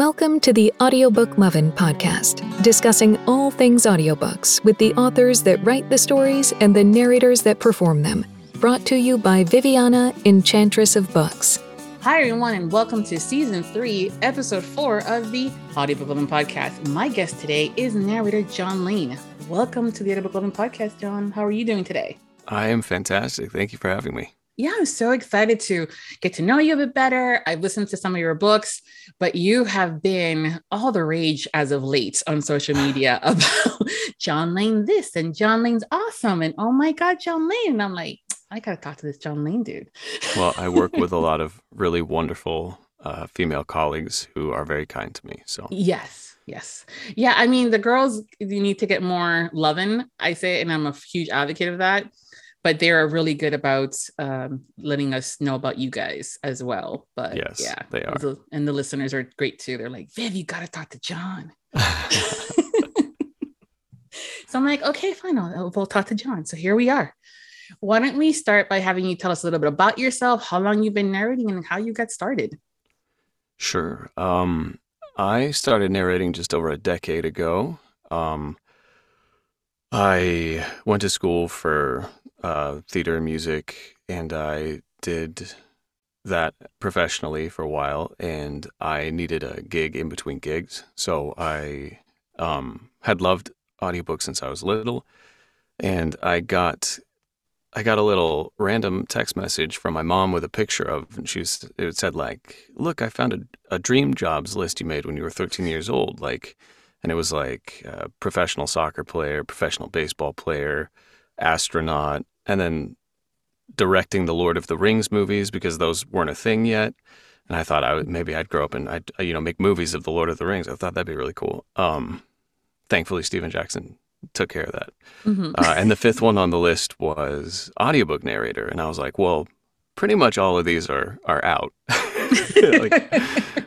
Welcome to the Audiobook Lovin' podcast, discussing all things audiobooks with the authors that write the stories and the narrators that perform them. Brought to you by Viviana, Enchantress of Books. Hi, everyone, and welcome to season three, episode four of the Audiobook Lovin' podcast. My guest today is narrator John Lane. Welcome to the Audiobook Lovin' podcast, John. How are you doing today? I am fantastic. Thank you for having me yeah, I'm so excited to get to know you a bit better. I've listened to some of your books, but you have been all the rage as of late on social media about John Lane this and John Lane's awesome. And oh my God, John Lane. And I'm like, I got to talk to this John Lane dude. Well, I work with a lot of really wonderful uh, female colleagues who are very kind to me. So, yes. Yes. Yeah. I mean, the girls, you need to get more loving. I say, and I'm a huge advocate of that but they are really good about um, letting us know about you guys as well. But yes, yeah, they are, and the listeners are great too. They're like, Viv, you got to talk to John. so I'm like, okay, fine, I'll, we'll talk to John. So here we are. Why don't we start by having you tell us a little bit about yourself, how long you've been narrating, and how you got started? Sure. Um, I started narrating just over a decade ago. Um, I went to school for uh, theater and music, and I did that professionally for a while. And I needed a gig in between gigs, so I um, had loved audiobooks since I was little, and I got I got a little random text message from my mom with a picture of, and she was, it said like, "Look, I found a, a dream jobs list you made when you were 13 years old." Like, and it was like professional soccer player, professional baseball player, astronaut, and then directing the Lord of the Rings movies because those weren't a thing yet. And I thought I would maybe I'd grow up and I'd you know make movies of the Lord of the Rings. I thought that'd be really cool. Um, thankfully, Steven Jackson took care of that. Mm-hmm. Uh, and the fifth one on the list was audiobook narrator, and I was like, well, pretty much all of these are are out. like,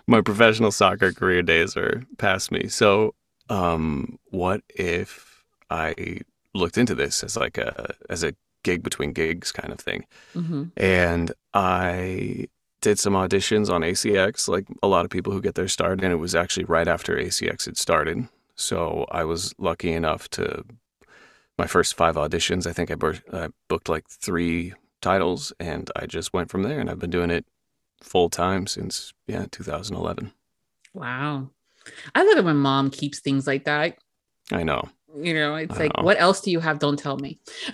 my professional soccer career days are past me. So, um, what if I looked into this as like a as a gig between gigs kind of thing. Mm-hmm. And I did some auditions on ACX, like a lot of people who get their start, and it was actually right after ACX had started. So I was lucky enough to my first five auditions. I think I, bur- I booked like three titles, and I just went from there. And I've been doing it full time since yeah 2011. Wow, I love it when mom keeps things like that. I know. You know, it's like, what else do you have? Don't tell me.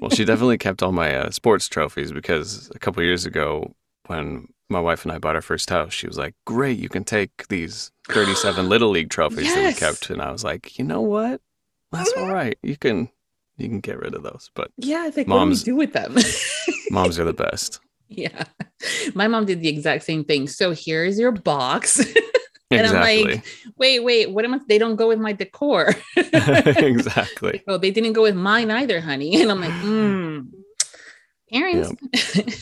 well, she definitely kept all my uh, sports trophies because a couple years ago, when my wife and I bought our first house, she was like, "Great, you can take these 37 little league trophies yes. that we kept." And I was like, "You know what? That's all right. You can you can get rid of those." But yeah, I think moms, what do we do with them? moms are the best. Yeah, my mom did the exact same thing. So here's your box. And exactly. I'm like, wait, wait, what am I? They don't go with my decor. exactly. Oh, they didn't go with mine either, honey. And I'm like, hmm, parents.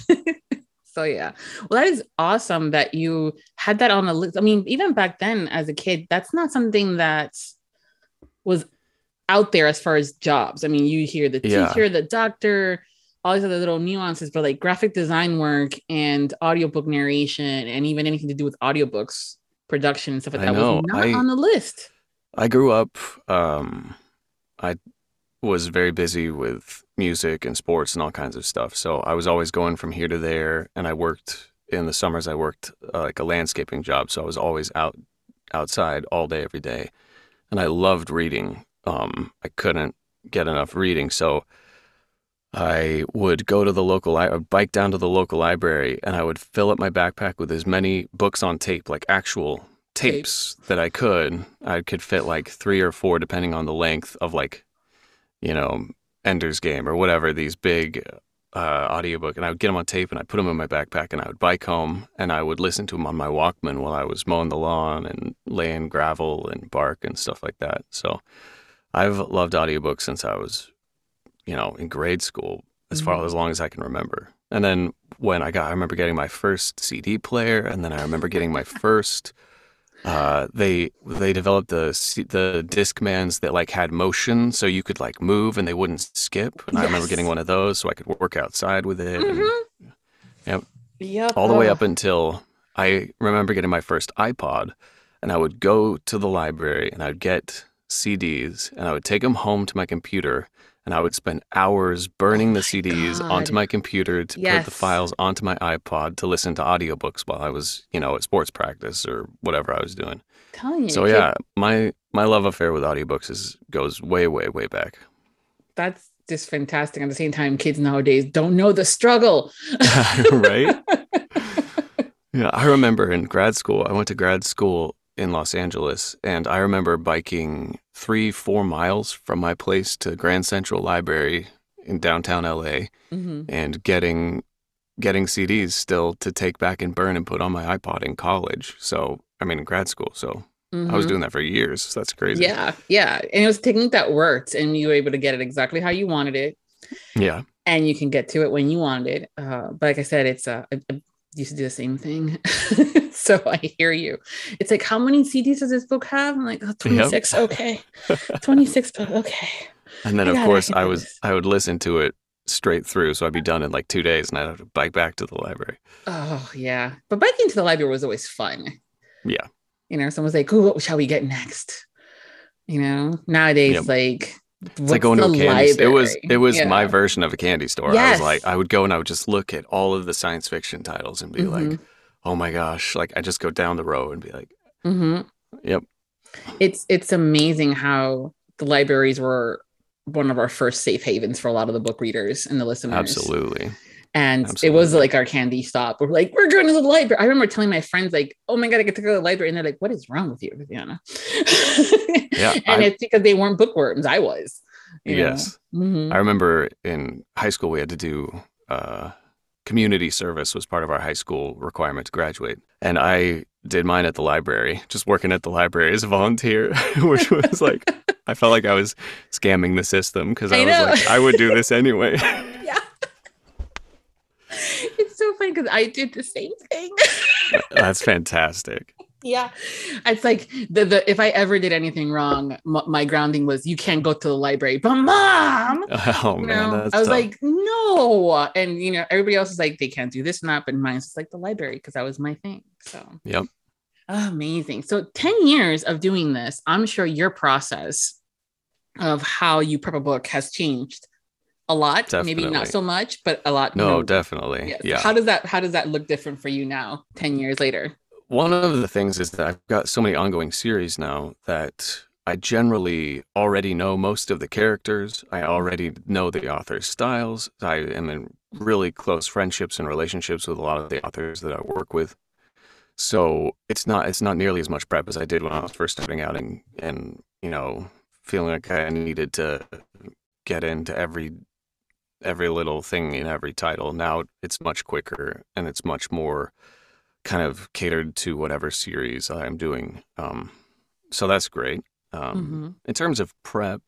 Yep. so yeah. Well, that is awesome that you had that on the list. I mean, even back then as a kid, that's not something that was out there as far as jobs. I mean, you hear the yeah. teacher, the doctor, all these other little nuances, but like graphic design work and audiobook narration and even anything to do with audiobooks production and stuff like that was not I, on the list. I grew up. Um, I was very busy with music and sports and all kinds of stuff. So I was always going from here to there, and I worked in the summers. I worked uh, like a landscaping job, so I was always out outside all day, every day, and I loved reading. Um, I couldn't get enough reading, so I would go to the local, li- bike down to the local library, and I would fill up my backpack with as many books on tape, like actual tapes Tape. that I could. I could fit like three or four, depending on the length of like, you know, Ender's Game or whatever these big uh, audiobook, and I would get them on tape, and I'd put them in my backpack, and I would bike home, and I would listen to them on my Walkman while I was mowing the lawn and laying gravel and bark and stuff like that. So, I've loved audiobooks since I was you know, in grade school as far mm-hmm. as long as I can remember. And then when I got, I remember getting my first CD player, and then I remember getting my first. Uh, they they developed the the Discmans that like had motion, so you could like move and they wouldn't skip. And yes. I remember getting one of those, so I could work outside with it. Mm-hmm. And, yep. Yep. All the way up until I remember getting my first iPod, and I would go to the library and I'd get CDs, and I would take them home to my computer, and I would spend hours burning oh the CDs God. onto my computer to put the files onto my iPod to listen to audiobooks while I was, you know, at sports practice or whatever I was doing. telling you. So kid, yeah, my my love affair with audiobooks is goes way way way back. That's just fantastic. At the same time, kids nowadays don't know the struggle. right? Yeah, I remember in grad school, I went to grad school in Los Angeles, and I remember biking three, four miles from my place to Grand Central Library in downtown LA hmm and getting getting CDs still to take back and burn and put on my iPod in college. So I mean in grad school. So I was doing that for years. So that's crazy. Mm-hmm. Yeah, yeah. And it was a technique that worked, and you were able to get it exactly how you wanted it, Yeah. and you can get to it when you wanted it. Uh, but like I said, it's I, I used to do the same thing. so I hear you. It's like, how many CDs does this book have? I'm like, oh, 26. Okay. 26. but Okay. And then I of course I was this. I would listen to it straight through. So I'd be done in like two days and I'd have to bike back to the library. Oh, yeah. But biking to the library was always fun. Yeah. You know, someone's like, oh, what shall we get next?" You know, nowadays, Yep. like, It's like going to a candy store. It was it was my version of a candy store. I was like I would go and I would just look at all of the science fiction titles and be like, Mhm. oh my gosh. Like I just go down the row and be like, mm-hmm. Yep. It's it's amazing how the libraries were one of our first safe havens for a lot of the book readers and the listeners. absolutely. And it was like our candy stop. We're like, we're going to the library. I remember telling my friends, like, oh my God, I get to go to the library. And they're like, what is wrong with you, Viviana? Yeah, and I- it's because they weren't bookworms. I was. Yes. Mhm. I remember in high school we had to do uh, community service was part of our high school requirement to graduate, and I did mine at the library, just working at the library as a volunteer, which was like I felt like I was scamming the system because I, I was like I would do this anyway. It's so funny because I did the same thing. That's fantastic. yeah. It's like the, the if I ever did anything wrong, m- my grounding was you can't go to the library. But mom, Oh you man, know, I was tough. like, no. And you know, everybody else is like, they can't do this and that, but mine's just like the library because that was my thing. So Yep. amazing. So 10 years of doing this, I'm sure your process of how you prep a book has changed a lot. Maybe not so much, but a lot. no, more. definitely. Yeah. How does that how does that look different for you now, 10 years later? One of the things is that I've got so many ongoing series now that I generally already know most of the characters. I already know the author's styles. I am in really close friendships and relationships with a lot of the authors that I work with. So it's not it's not nearly as much prep as I did when I was first starting out and and you know feeling like I needed to get into every every little thing in every title. Now it's much quicker and it's much more kind of catered to whatever series I'm doing. Um, so that's great. Um, Mhm. In terms of prep,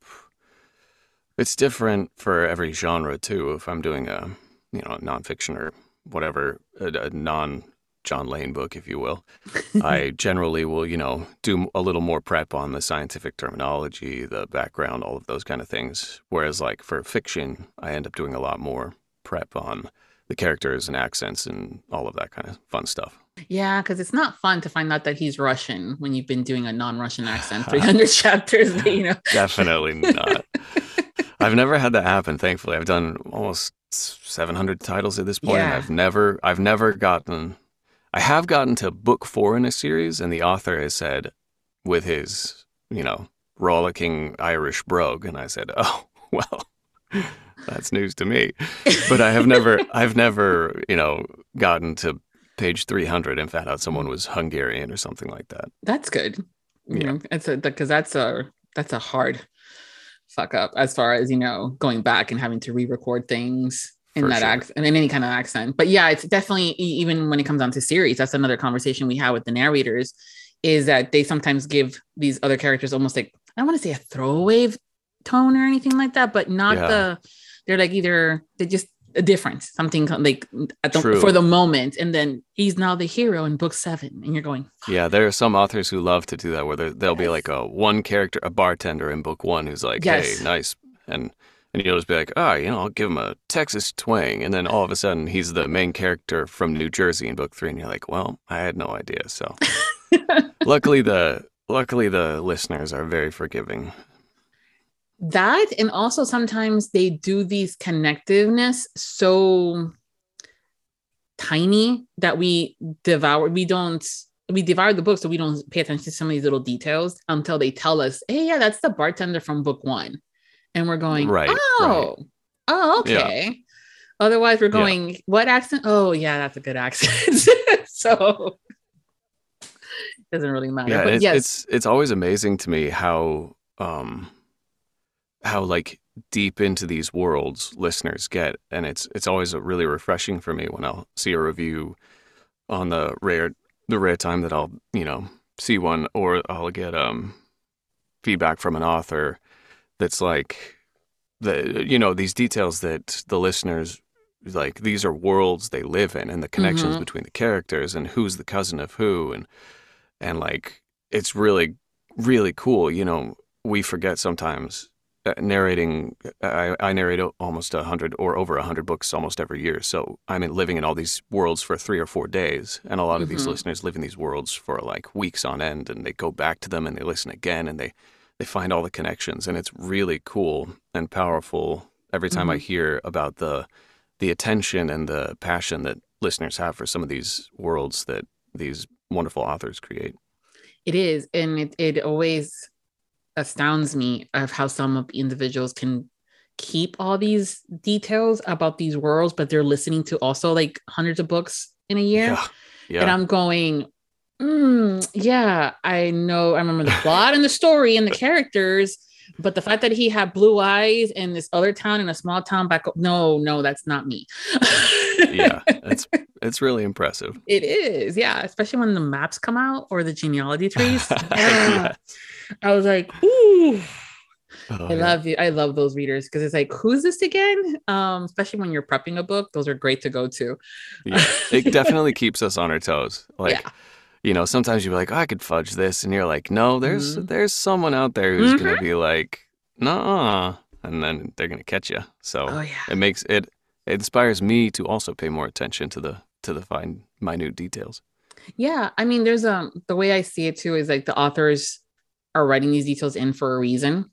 it's different for every genre too. If I'm doing a you know a nonfiction or whatever, a, a non John Lane book, if you will, I generally will you know do a little more prep on the scientific terminology, the background, all of those kind of things. Whereas like for fiction, I end up doing a lot more prep on the characters and accents and all of that kind of fun stuff. Yeah, because it's not fun to find out that he's Russian when you've been doing a non-Russian accent 300 chapters, But, you know. Definitely not. I've never had that happen. Thankfully, I've done almost 700 titles at this point. and Yeah. I've never, I've never gotten. I have gotten to book four in a series, and the author has said, with his, you know, rollicking Irish brogue, and I said, "Oh, well, that's news to me." But I have never, I've never, you know, gotten to page 300 and found out someone was Hungarian or something like that. That's good. You Yeah. know, it's a because that's a that's a hard fuck up as far as you know going back and having to re-record things in For that sure. accent and in any kind of accent. But yeah, it's definitely even when it comes down to series, that's another conversation we have with the narrators is that they sometimes give these other characters almost like I don't want to say a throwaway tone or anything like that, but not Yeah. the they're like either they're just a difference, something like at the, for the moment, and then he's now the hero in book seven, and you're going, Yeah, there are some authors who love to do that, where there- there'll be like a one character, a bartender in book one, who's like, Yes. "Hey, nice," and and you'll just be like, oh, you know, I'll give him a Texas twang, and then all of a sudden he's the main character from New Jersey in book three, and you're like, well, I had no idea. So luckily the luckily the listeners are very forgiving. That and also sometimes they do these connectiveness so tiny that we devour. We don't we devour the book so we don't pay attention to some of these little details until they tell us, hey, yeah, that's the bartender from book one and we're going, right, oh, right. oh, okay. Yeah. Otherwise, we're going, yeah. what accent? Oh, yeah, that's a good accent. so it doesn't really matter. Yeah, but it's, yes. it's it's always amazing to me how um how like deep into these worlds listeners get, and it's it's always really refreshing for me when I'll see a review on the rare the rare time that I'll you know see one or I'll get um feedback from an author that's like the you know these details that the listeners like these are worlds they live in and the connections mm-hmm. between the characters and who's the cousin of who and and like it's really really cool you know we forget sometimes uh, narrating I, I narrate almost a hundred or over a hundred books almost every year so i'm in, living in all these worlds for three or four days and a lot of mm-hmm. these listeners live in these worlds for like weeks on end and they go back to them and they listen again and they they find all the connections and it's really cool and powerful every time mm-hmm. I hear about the the attention and the passion that listeners have for some of these worlds that these wonderful authors create. It is and it, it always astounds me of how some of individuals can keep all these details about these worlds but they're listening to also like hundreds of books in a year. Yeah. Yeah. And I'm going, mm, yeah, I know. I remember the plot and the story and the characters, but the fact that he had blue eyes in this other town in a small town back, no, no, that's not me. yeah, it's it's really impressive. It is, yeah, especially when the maps come out or the genealogy trees. yeah. I was like, ooh. Oh, I yeah. love you. I love those readers because it's like, who's this again? Um, especially when you're prepping a book, those are great to go to. yeah, it definitely keeps us on our toes. Like, yeah you know, sometimes you're like, oh, I could fudge this, and you're like, no, there's mm-hmm. there's someone out there who's mm-hmm. gonna be like, nah, and then they're gonna catch you. So oh, yeah. it makes it, it inspires me to also pay more attention to the to the fine minute details. Yeah, I mean, there's um the way I see it too is like the authors are writing these details in for a reason.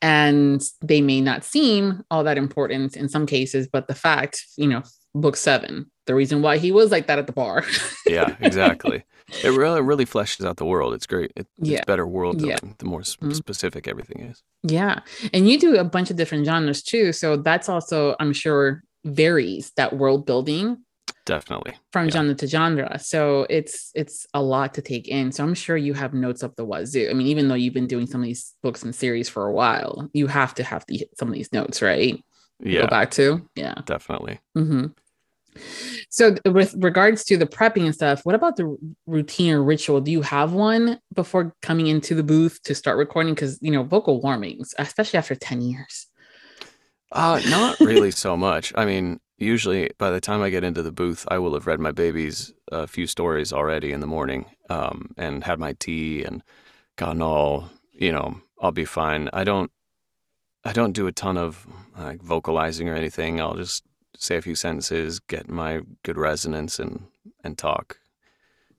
And they may not seem all that important in some cases, but the fact, you know, book seven, the reason why he was like that at the bar. yeah, exactly. It really really fleshes out the world. It's great. It, yeah. It's better world building yeah. the more mm-hmm. specific everything is. Yeah. And you do a bunch of different genres too. So that's also, I'm sure, varies that world building definitely from yeah. genre to genre so it's it's a lot to take in so i'm sure you have notes up the wazoo i mean even though you've been doing some of these books and series for a while you have to have the, some of these notes right yeah go back to yeah definitely mm-hmm. So, with regards to the prepping and stuff, what about the routine or ritual? Do you have one before coming into the booth to start recording? Because you know, vocal warmings, especially after ten years. Uh, not really so much. I mean, usually by the time I get into the booth, I will have read my babies a few stories already in the morning, um, and had my tea and gotten all you know. I'll be fine. I don't. I don't do a ton of like vocalizing or anything. I'll just say a few sentences, get my good resonance, and and talk.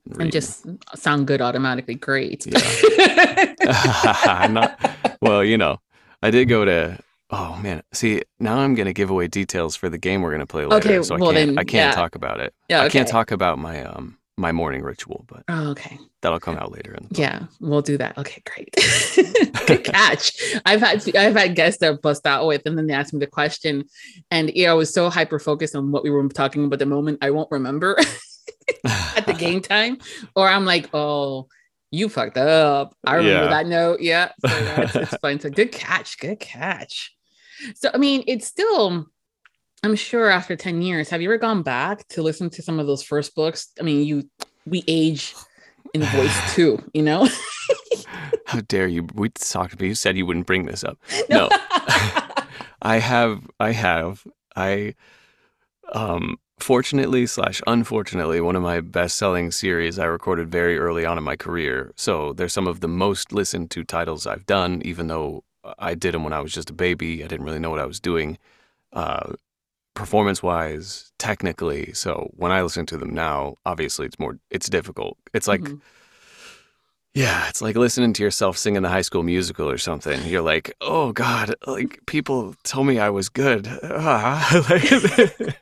And, and just sound good automatically. Great. Yeah. not, well, you know, I did go to. Oh man, see now I'm gonna give away details for the game we're gonna play later. Okay, so well I can't, then, I can't yeah. talk about it. Yeah, okay. I can't talk about my um my morning ritual, but oh, okay, that'll come out later. In yeah, we'll do that. Okay, great. Good catch. I've had I've had guests that bust out with, and then they ask me the question, and yeah, I was so hyper focused on what we were talking about the moment I won't remember at the game time, or I'm like, oh, you fucked up. I remember yeah. that note. Yeah, so that's it's fun. So good catch. Good catch. So I mean, it's still I'm sure after 10 years, have you ever gone back to listen to some of those first books? I mean, you we age in voice too, you know? How dare you? We talked about you said you wouldn't bring this up. No. no. I have I have. I um fortunately slash unfortunately one of my best selling series I recorded very early on in my career. So they're some of the most listened to titles I've done, even though I did them when I was just a baby. I didn't really know what I was doing, uh, performance wise, technically. So when I listen to them now, obviously it's more it's difficult. It's like. Mhm. Yeah, it's like listening to yourself singing the high school musical or something. You're like, oh God, like people told me I was good.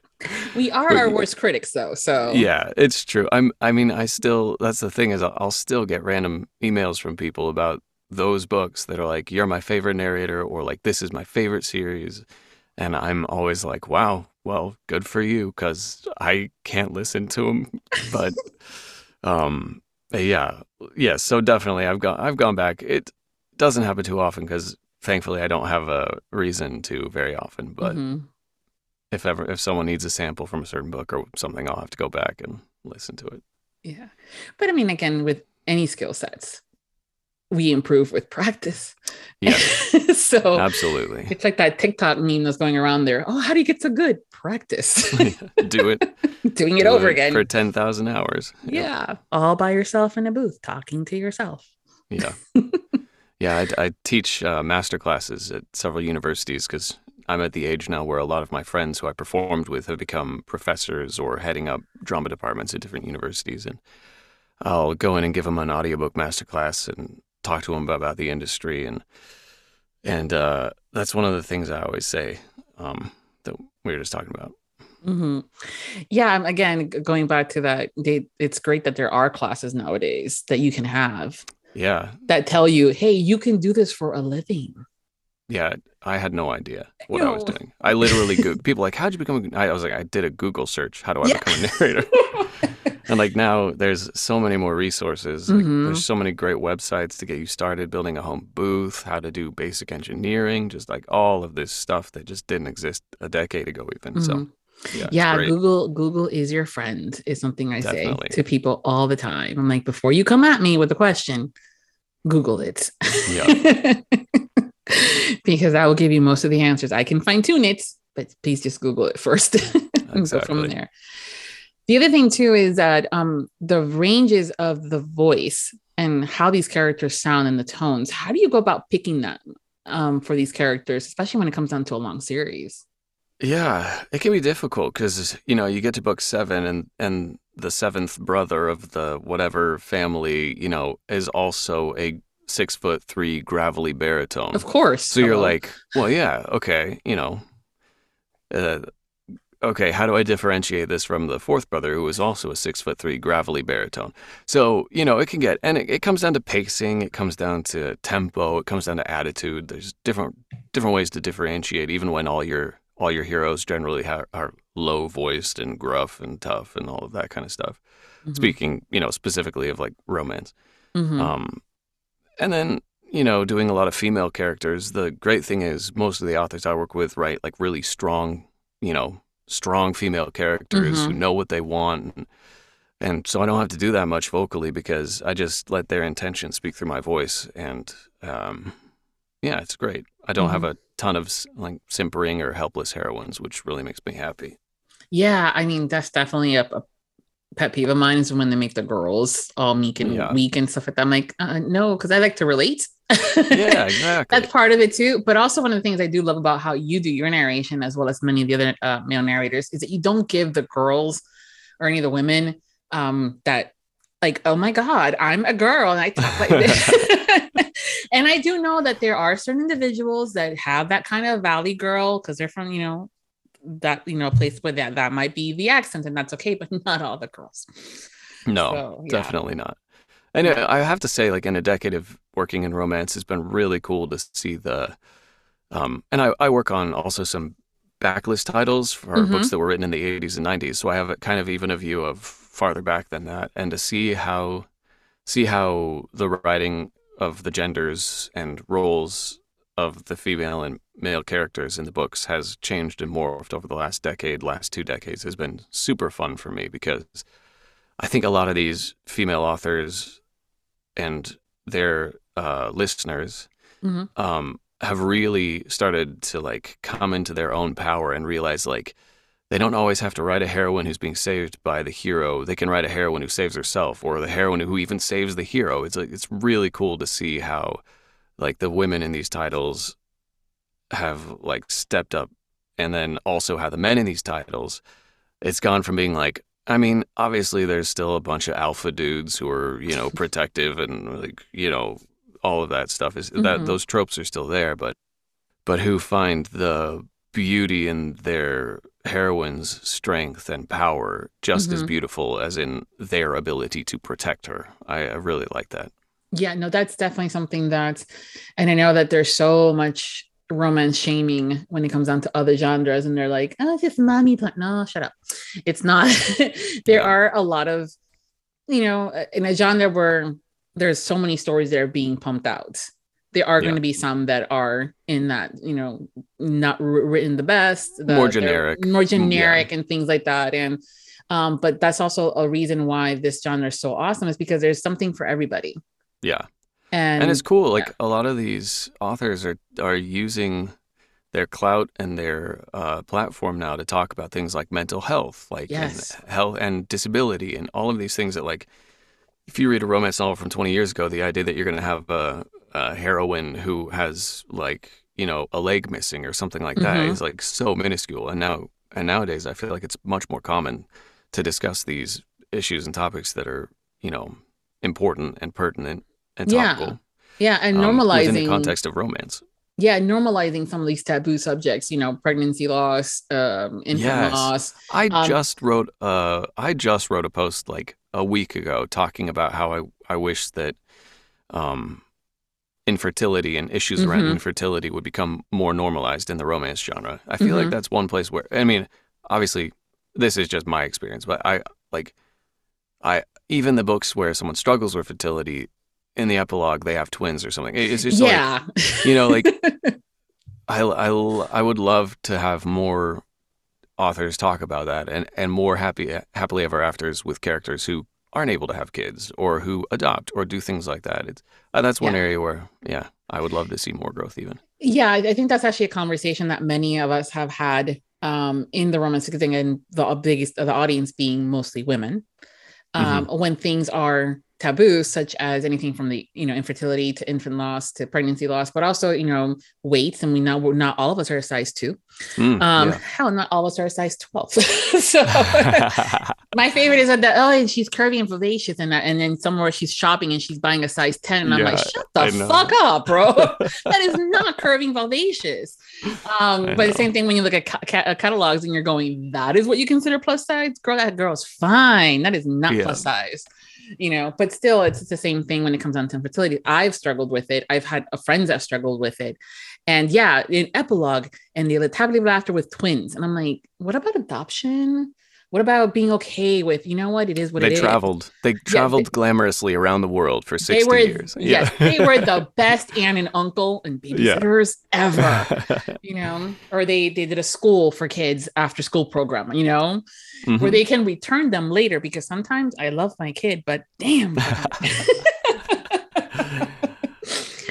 We are our worst critics, though. So yeah, it's true. I'm. I mean, I still. That's the thing is, I'll, I'll still get random emails from people about those books that are like, "You're my favorite narrator," or like, "This is my favorite series," and I'm always like, "Wow, well, good for you," because I can't listen to them. But, um, yeah, yeah. So definitely, I've gone. I've gone back. It doesn't happen too often because thankfully I don't have a reason to very often. But Mhm. if ever if someone needs a sample from a certain book or something, I'll have to go back and listen to it. yeah. But I mean, again, with any skill sets, we improve with practice. Yeah, so absolutely. it's like that TikTok meme that's going around there. Oh, how do you get so good? Practice. Do it. Doing it do over again. for ten thousand hours. yeah. All by yourself in a booth, talking to yourself. yeah, yeah. I, I teach uh, master classes at several universities because I'm at the age now where a lot of my friends who I performed with have become professors or heading up drama departments at different universities, and I'll go in and give them an audiobook master class and talk to them about, the industry and and uh, that's one of the things I always say um, that we were just talking about. hmm Yeah. Again, going back to that, they, it's great that there are classes nowadays that you can have Yeah, that tell you, hey, you can do this for a living. Yeah, I had no idea what I was doing. I literally Googled. People like, how'd you become? A, I was like, I did a Google search. How do I Yeah. become a narrator? and like now, there's so many more resources. Like, Mhm. There's so many great websites to get you started building a home booth, how to do basic engineering, just like all of this stuff that just didn't exist a decade ago, even. So Mhm. yeah, yeah google google is your friend is something i Definitely. say to people all the time i'm like before you come at me with a question google it Yeah. because i will give you most of the answers i can fine tune it but please just google it first and go from there the other thing too is that um the ranges of the voice and how these characters sound and the tones how do you go about picking them um, for these characters especially when it comes down to a long series Yeah, it can be difficult because you know you get to book seven, and and the seventh brother of the whatever family, you know, is also a six foot three gravelly baritone. of course So you're like, well, yeah, okay, you know, uh, okay, how do I differentiate this from the fourth brother who is also a six foot three gravelly baritone? So you know, it can get, and it, it comes down to pacing, it comes down to tempo, it comes down to attitude. There's different different ways to differentiate, even when all your all your heroes generally ha- are low voiced and gruff and tough and all of that kind of stuff. Mhm. Speaking, you know, specifically of like romance. Mhm. Um, and then, you know, doing a lot of female characters. The great thing is most of the authors I work with write like really strong, you know, strong female characters who Mhm. know what they want. And, and so I don't have to do that much vocally because I just let their intention speak through my voice. And um, yeah, it's great. I don't have a ton of like simpering or helpless heroines, which really makes me happy. Yeah, I mean that's definitely a, a pet peeve of mine is when they make the girls all meek and Yeah. weak and stuff like that. I'm like, uh, no, because I like to relate. Yeah, exactly. That's part of it too. But also one of the things I do love about how you do your narration, as well as many of the other uh, male narrators, is that you don't give the girls or any of the women um, that like, oh my god, I'm a girl and I talk like this. and I do know that there are certain individuals that have that kind of valley girl because they're from you know that you know place where that that might be the accent and that's okay, but not all the girls. No, So, yeah. definitely not. And I have to say, like in a decade of working in romance, it's been really cool to see the. Um, and I, I work on also some backlist titles for Mhm. books that were written in the 80s and 90s, so I have a kind of even a view of farther back than that, and to see how, see how the writing of the genders and roles of the female and male characters in the books has changed and morphed over the last decade, last two decades has been super fun for me because I think a lot of these female authors and their uh, listeners Mhm. um, have really started to like come into their own power and realize like they don't always have to write a heroine who's being saved by the hero. They can write a heroine who saves herself, or the heroine who even saves the hero. It's like it's really cool to see how like the women in these titles have like stepped up and then also how the men in these titles it's gone from being like I mean, obviously there's still a bunch of alpha dudes who are, you know, protective and like, you know, all of that stuff is mm-hmm. that those tropes are still there, but but who find the beauty in their heroine's strength and power just mm-hmm. as beautiful as in their ability to protect her. I, I really like that. Yeah, no, that's definitely something that, and I know that there's so much romance shaming when it comes down to other genres, and they're like, "Oh, it's just mommy." But no, shut up. It's not. there are a lot of, you know, in a genre where there's so many stories that are being pumped out. There are yeah. going to be some that are in that, you know, not written the best, the, more generic, more generic, yeah. and things like that, and. Um, but that's also a reason why this genre is so awesome is because there's something for everybody. Yeah. And, and it's cool. Like yeah. a lot of these authors are are using their clout and their uh, platform now to talk about things like mental health, like yes. and health and disability, and all of these things that like. If you read a romance novel from 20 years ago, the idea that you're going to have a, a, heroine who has like you know a leg missing or something like that mm-hmm. is like so minuscule, and now and nowadays I feel like it's much more common to discuss these issues and topics that are you know important and pertinent and topical. Yeah, yeah, and normalizing um, within the context of romance. Yeah, normalizing some of these taboo subjects. You know, pregnancy loss, um, infant yes. loss. I um, just wrote. Uh, I just wrote a post like a week ago talking about how I I wish that, um, infertility and issues around mm-hmm. infertility would become more normalized in the romance genre. I feel mm-hmm. like that's one place where I mean, obviously, this is just my experience, but I like, I even the books where someone struggles with fertility, in the epilogue they have twins or something. It's just yeah. like you know, like I, I, I would love to have more authors talk about that and, and more happy happily ever afters with characters who aren't able to have kids or who adopt or do things like that. It's uh, that's one yeah. area where yeah, I would love to see more growth even. Yeah, I think that's actually a conversation that many of us have had um, in the romantic thing and the biggest the audience being mostly women. Um, mm-hmm. when things are taboos such as anything from the you know infertility to infant loss to pregnancy loss but also you know weights. And we know not all of us are a size two. Mm, um yeah. hell not all of us are a size 12 so my favorite is that oh and she's curvy and vivacious and and then somewhere she's shopping and she's buying a size 10 and i'm like shut the fuck up bro. That is not curving vivacious. Um but the same thing when you look at ca- catalogs and you're going that is what you consider plus size? Girl that girl's fine. That is not yeah. plus size you know, but still, it's, it's the same thing when it comes down to infertility. I've struggled with it. I've had uh, friends that struggled with it. And yeah, in epilogue, and the ever after with twins. And I'm like, what about adoption? What about being okay with, you know what, it is what they it traveled. Is. They traveled yeah, they, glamorously around the world for 60 were, years. Yeah. Yes, they were the best aunt and uncle and babysitters yeah. ever, you know, or they, they did a school for kids after school program, you know, mm-hmm. where they can return them later because sometimes I love my kid, but damn.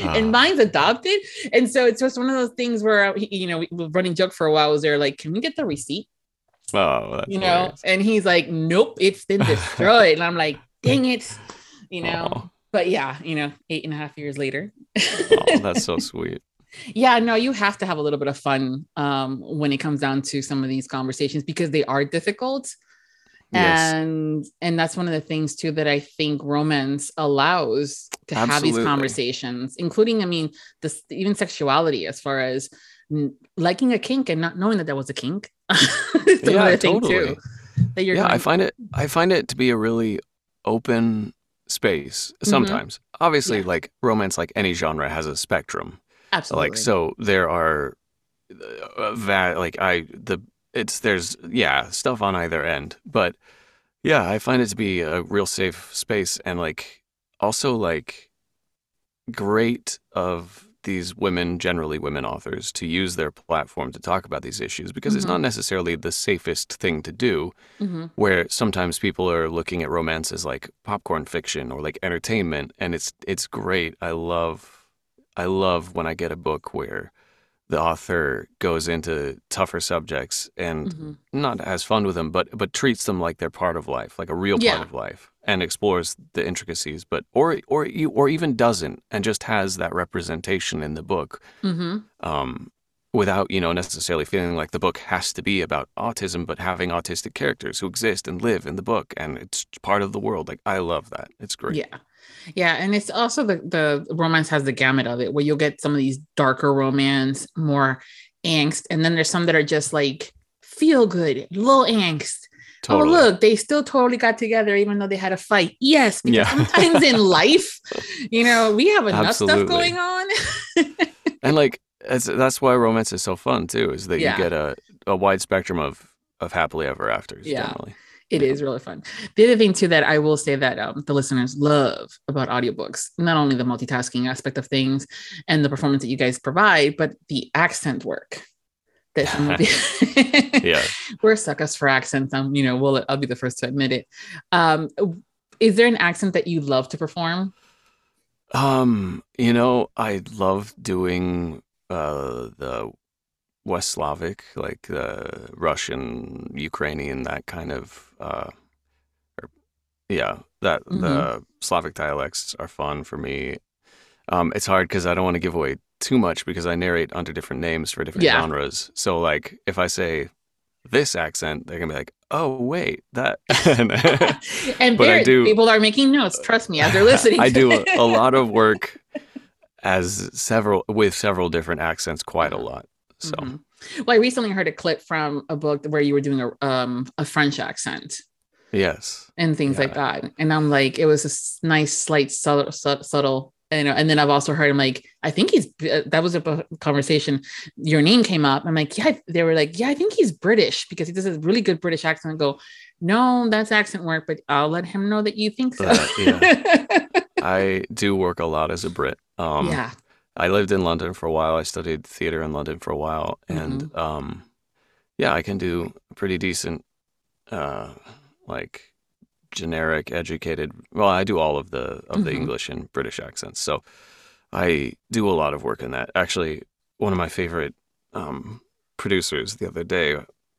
and ah. mine's adopted. And so it's just one of those things where, you know, running joke for a while was there like, can we get the receipt? Oh, you know, hilarious. and he's like, "Nope, it's been destroyed," and I'm like, "Dang it," you know. Oh. But yeah, you know, eight and a half years later. oh, that's so sweet. Yeah, no, you have to have a little bit of fun um, when it comes down to some of these conversations because they are difficult. Yes. And and that's one of the things too that I think romance allows to Absolutely. have these conversations, including, I mean, this even sexuality as far as liking a kink and not knowing that that was a kink. yeah, totally. That you're yeah, I find it. I find it to be a really open space. Mm-hmm. Sometimes, mm-hmm. obviously, yeah. like romance, like any genre, has a spectrum. Absolutely. Like so, there are uh, that like I the it's there's yeah stuff on either end, but yeah, I find it to be a real safe space and like also like great of these women, generally women authors, to use their platform to talk about these issues because mm-hmm. it's not necessarily the safest thing to do. Mm-hmm. Where sometimes people are looking at romance as like popcorn fiction or like entertainment, and it's it's great. I love I love when I get a book where the author goes into tougher subjects and mm-hmm. not has fun with them, but but treats them like they're part of life, like a real yeah. part of life. And explores the intricacies, but or or you or even doesn't and just has that representation in the book. Mm-hmm. Um, without you know necessarily feeling like the book has to be about autism but having autistic characters who exist and live in the book and it's part of the world like i love that it's great Yeah. Yeah. And it's also the, the romance has the gamut of it where you'll get some of these darker romance, more angst. And then there's some that are just like feel good, little angst. Totally Oh, look, they still totally got together even though they had a fight. Yes. Because Yeah. sometimes in life, you know, we have enough Absolutely. stuff going on. and like that's that's why romance is so fun too is that Yeah. you get a, a wide spectrum of of happily ever afters Yeah. generally It is really fun. The other thing too that I will say that um, the listeners love about audiobooks, not only the multitasking aspect of things and the performance that you guys provide, but the accent work. That some of the- yeah we're suckers for accents. i'm you know, we'll I'll be the first to admit it. Um, is there an accent that you love to perform? um you know i love doing uh the west slavic like the russian ukrainian that kind of uh or, yeah that Mm-hmm. the slavic dialects are fun for me um it's hard because i don't want to give away too much because i narrate under different names for different Yeah. genres so like if i say this accent they're gonna be like oh wait that and But I do- people are making notes. Trust me, as they're listening. I do a, a lot of work as several with several different accents quite a lot. So Mhm. Well, I recently heard a clip from a book where you were doing a um a French accent yes. and things Yeah. like that, and I'm like, it was a nice, slight, subtle, subtle you know. And then I've also heard him like, I think he's uh, that was a conversation. Your name came up. I'm like, yeah. They were like, yeah, I think he's British because he does a really good British accent. I go, no, that's accent work, but I'll let him know that you think so. Uh, I do work a lot as a Brit. Um yeah. I lived in London for a while. I studied theater in London for a while and Mm-hmm. um yeah, I can do pretty decent uh like generic educated well, I do all of the of the Mhm. English and British accents. So I do a lot of work in that. Actually, one of my favorite um producers the other day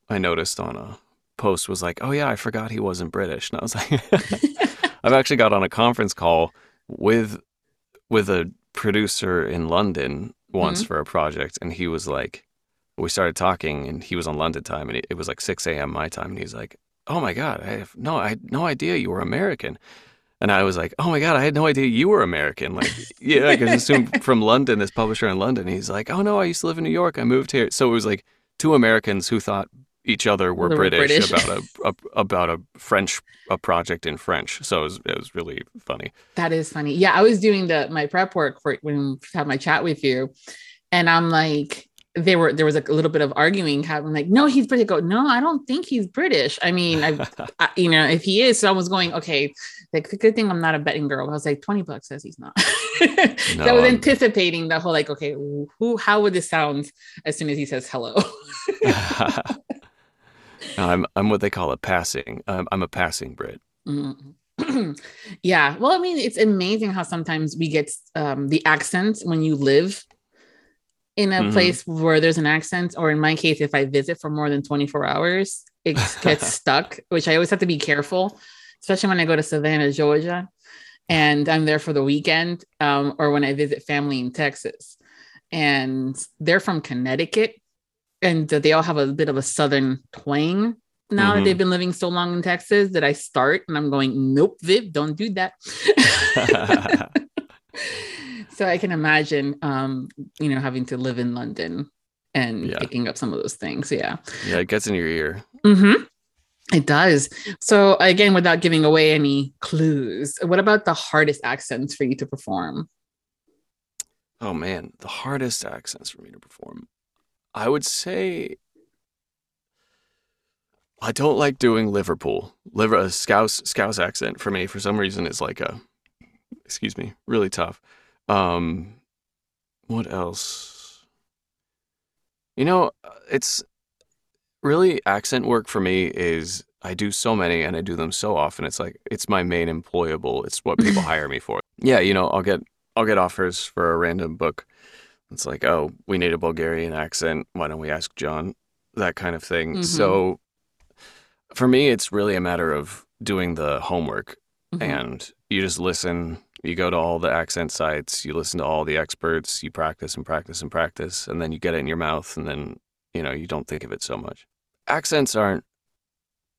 I noticed on a post was like, "Oh yeah, I forgot he wasn't British." And I was like I've actually got on a conference call with with a producer in London once for a project, and he was like, we started talking, and he was on London time, and it, it was like six a.m. my time, and he's like, "Oh my god, I have no, I had no idea you were American." And I was like, "Oh my god, I had no idea you were American." Like, yeah, I just assumed from London, this publisher in London. He's like, "Oh no, I used to live in New York. I moved here." So it was like two Americans who thought each other were British, British. about a, a about a French a project in French. So it was it was really funny. That is funny. Yeah, I was doing the my prep work for when I had my chat with you, and I'm like, they were there was like a little bit of arguing. I'm like, no, he's British. I Go, no, I don't think he's British. I mean, I, I you know, if he is, so I was going, okay, like the good thing I'm not a betting girl. I was like, 20 bucks says he's not. so I was I'm- anticipating the whole like, okay, who, how would this sound as soon as he says hello? No, I'm I'm what they call a passing. Um, I'm a passing Brit. Mm. yeah. Well, I mean, it's amazing how sometimes we get um, the accent when you live in a Mhm. place where there's an accent, or in my case, if I visit for more than 24 hours, it gets stuck, which I always have to be careful, especially when I go to Savannah, Georgia, and I'm there for the weekend, um, or when I visit family in Texas. And they're from Connecticut, and they all have a bit of a southern twang now that Mhm. they've been living so long in Texas that I start and I'm going, nope, Viv, don't do that. so I can imagine, um, you know, having to live in London and Yeah. picking up some of those things. Yeah. yeah, it gets in your ear. Mm-hmm. It does. So again, without giving away any clues, what about the hardest accents for you to perform? Oh man, the hardest accents for me to perform. I would say I don't like doing Liverpool. Liver a Scouse Scouse accent for me for some reason is like a excuse me, really tough. Um what else? You know, it's really accent work for me is I do so many and I do them so often. It's like it's my main employable. It's what people hire me for. Yeah, you know, I'll get I'll get offers for a random book. It's like, oh, we need a Bulgarian accent. Why don't we ask John? That kind of thing. Mhm. So for me, it's really a matter of doing the homework mm-hmm. and you just listen. You go to all the accent sites, you listen to all the experts, you practice and practice and practice, and then you get it in your mouth, and then you know you don't think of it so much. Accents aren't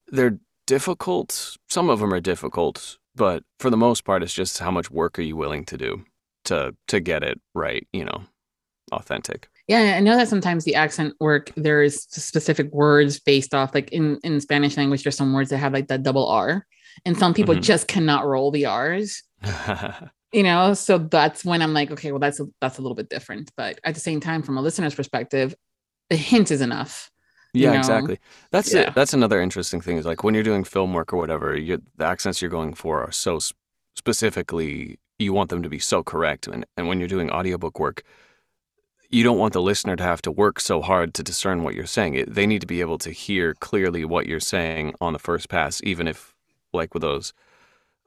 they're difficult. Some of them are difficult, but for the most part, it's just how much work are you willing to do to to get it right. You know, authentic. Yeah, I know that sometimes the accent work there's specific words based off like in in Spanish language there's some words that have like that double R and some people mm-hmm. just cannot roll the R's. you know, so that's when I'm like okay, well that's a, that's a little bit different, but at the same time from a listener's perspective, a hint is enough. Yeah, know? exactly. That's yeah. it. That's another interesting thing is like when you're doing film work or whatever, you, the accents you're going for are so specifically you want them to be so correct and and when you're doing audiobook work, you don't want the listener to have to work so hard to discern what you're saying. It, they need to be able to hear clearly what you're saying on the first pass, even if, like with those,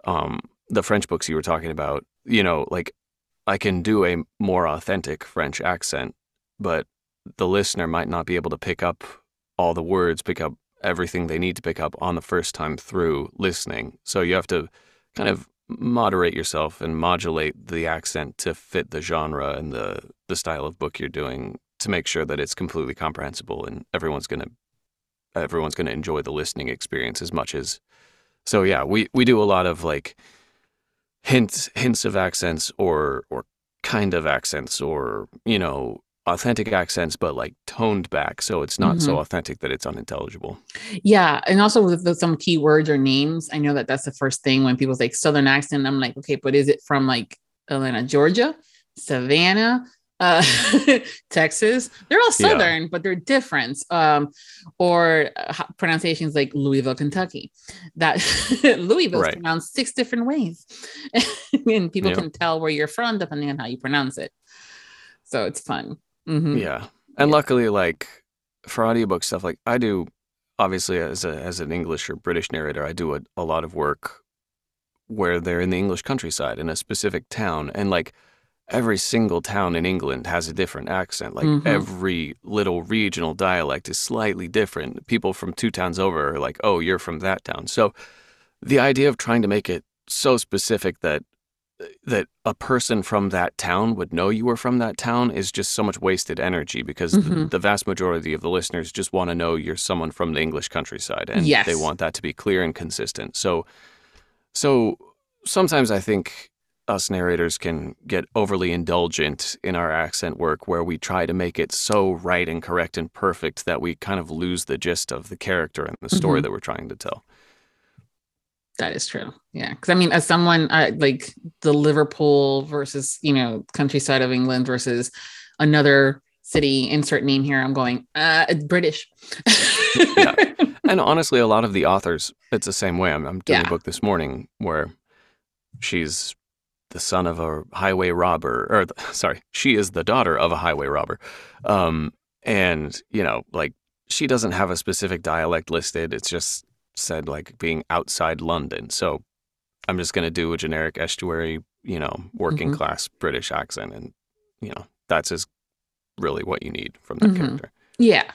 um, the French books you were talking about, you know, like I can do a more authentic French accent, but the listener might not be able to pick up all the words, pick up everything they need to pick up on the first time through listening. So you have to kind of moderate yourself and modulate the accent to fit the genre and the the style of book you're doing to make sure that it's completely comprehensible and everyone's going to everyone's going to enjoy the listening experience as much as so yeah we we do a lot of like hints hints of accents or or kind of accents or you know authentic accents, but like toned back. So it's not mm-hmm. so authentic that it's unintelligible. Yeah. And also with, with some keywords or names, I know that that's the first thing when people say Southern accent. I'm like, okay, but is it from like Atlanta, Georgia, Savannah, uh, Texas? They're all Southern, yeah. but they're different. Um, or uh, pronunciations like Louisville, Kentucky. That Louisville is right. pronounced six different ways. and people yep. can tell where you're from depending on how you pronounce it. So it's fun. Mm-hmm. Yeah. And yeah. luckily, like for audiobook stuff, like I do, obviously as a as an English or British narrator, I do a, a lot of work where they're in the English countryside in a specific town, and like every single town in England has a different accent. Like mm-hmm. every little regional dialect is slightly different. People from two towns over are like, "Oh, you're from that town." So the idea of trying to make it so specific that that a person from that town would know you were from that town is just so much wasted energy because mm-hmm. the, the, vast majority of the listeners just want to know you're someone from the English countryside and yes. they want that to be clear and consistent. So so sometimes I think us narrators can get overly indulgent in our accent work where we try to make it so right and correct and perfect that we kind of lose the gist of the character and the story mm-hmm. that we're trying to tell. That is true. Yeah. Cause I mean, as someone like the Liverpool versus, you know, countryside of England versus another city, insert name here, I'm going, uh, British. yeah. And honestly, a lot of the authors, it's the same way. I'm, I'm doing yeah. a book this morning where she's the son of a highway robber, or sorry, she is the daughter of a highway robber. Um, and, you know, like she doesn't have a specific dialect listed. It's just said like being outside London. So I'm just going to do a generic estuary, you know, working mm-hmm. class British accent. And, you know, that's as really what you need from that mm-hmm. character. Yeah.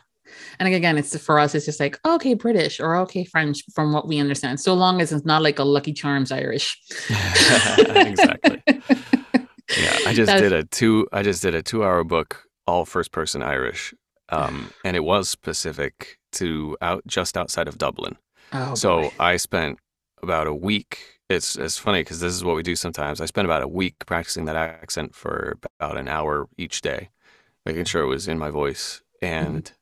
And again, it's for us, it's just like, okay, British or okay, French from what we understand. So long as it's not like a Lucky Charms Irish. exactly. yeah. I just That's... did a two, I just did a two hour book, all first person Irish. Um, and it was specific to out just outside of Dublin. Oh, so boy. I spent about a week. It's it's funny because this is what we do sometimes. I spent about a week practicing that accent for about an hour each day, making sure it was in my voice, and mm-hmm.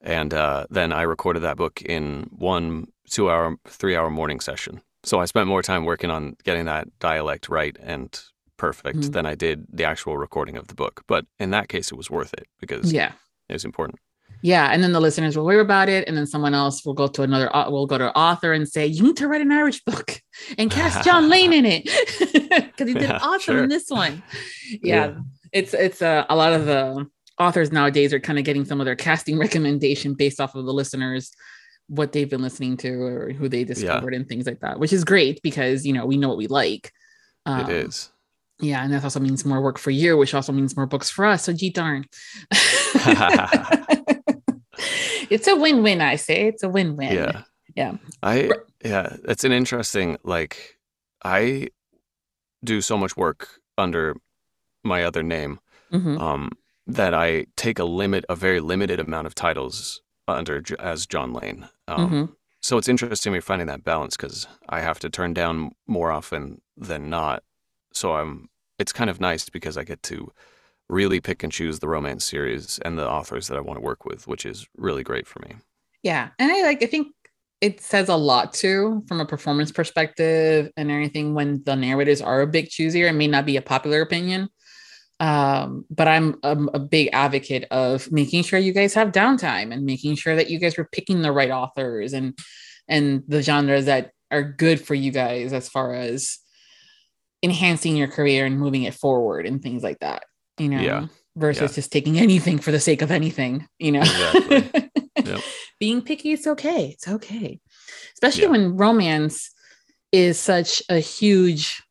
And uh, then I recorded that book in one two hour, three hour morning session. So I spent more time working on getting that dialect right and perfect mm-hmm. than I did the actual recording of the book. But in that case, it was worth it because yeah, it was important. Yeah, and then the listeners will hear about it, and then someone else will go to another. will go to an author and say, "You need to write an Irish book and cast John Lane in it because he did yeah, awesome sure. in this one." Yeah, yeah. it's it's uh, a lot of the authors nowadays are kind of getting some of their casting recommendation based off of the listeners what they've been listening to or who they discovered yeah. and things like that, which is great because you know we know what we like. Um, it is. Yeah, and that also means more work for you, which also means more books for us. So gee darn. it's a win-win, I say. It's a win-win. Yeah. Yeah. I yeah, it's an interesting like I do so much work under my other name Mhm. um, that I take a limit, a very limited amount of titles under as John Lane. Um, Mhm. So it's interesting me finding that balance because I have to turn down more often than not. So I'm. It's kind of nice because I get to really pick and choose the romance series and the authors that I want to work with, which is really great for me. Yeah. And I like, I think it says a lot too from a performance perspective and everything when the narrators are a bit choosier. It may not be a popular opinion. Um, but I'm, I'm a big advocate of making sure you guys have downtime and making sure that you guys were picking the right authors and and the genres that are good for you guys as far as enhancing your career and moving it forward and things like that. You know, Yeah. versus Yeah. just taking anything for the sake of anything, you know. Exactly. Yep. Being picky, it's okay. It's okay. Especially Yeah. when romance is such a huge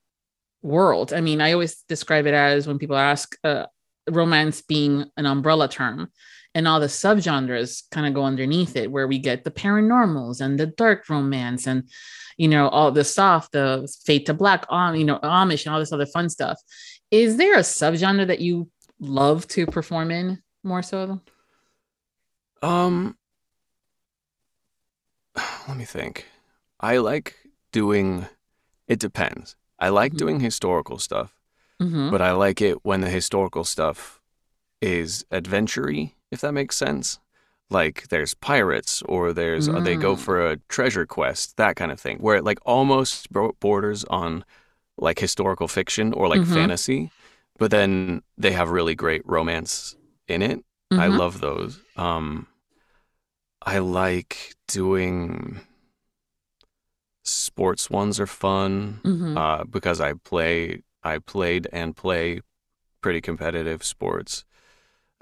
world. I mean, I always describe it as when people ask uh, romance being an umbrella term and all the subgenres kind of go underneath it where we get the paranormals and the dark romance and you know all the soft the fade to black um you know amish and all this other fun stuff is there a subgenre that you love to perform in more so Um, let me think. I like doing. It depends. I like Mhm. doing historical stuff, mm-hmm. but I like it when the historical stuff is adventure-y, if that makes sense. Like there's pirates, or there's or they go Mm. for a treasure quest, that kind of thing, where it like almost borders on like historical fiction or like Mhm. fantasy, but then they have really great romance in it. I love those. Um, I like doing sports ones are fun hmm uh, because I play, I played and play pretty competitive sports.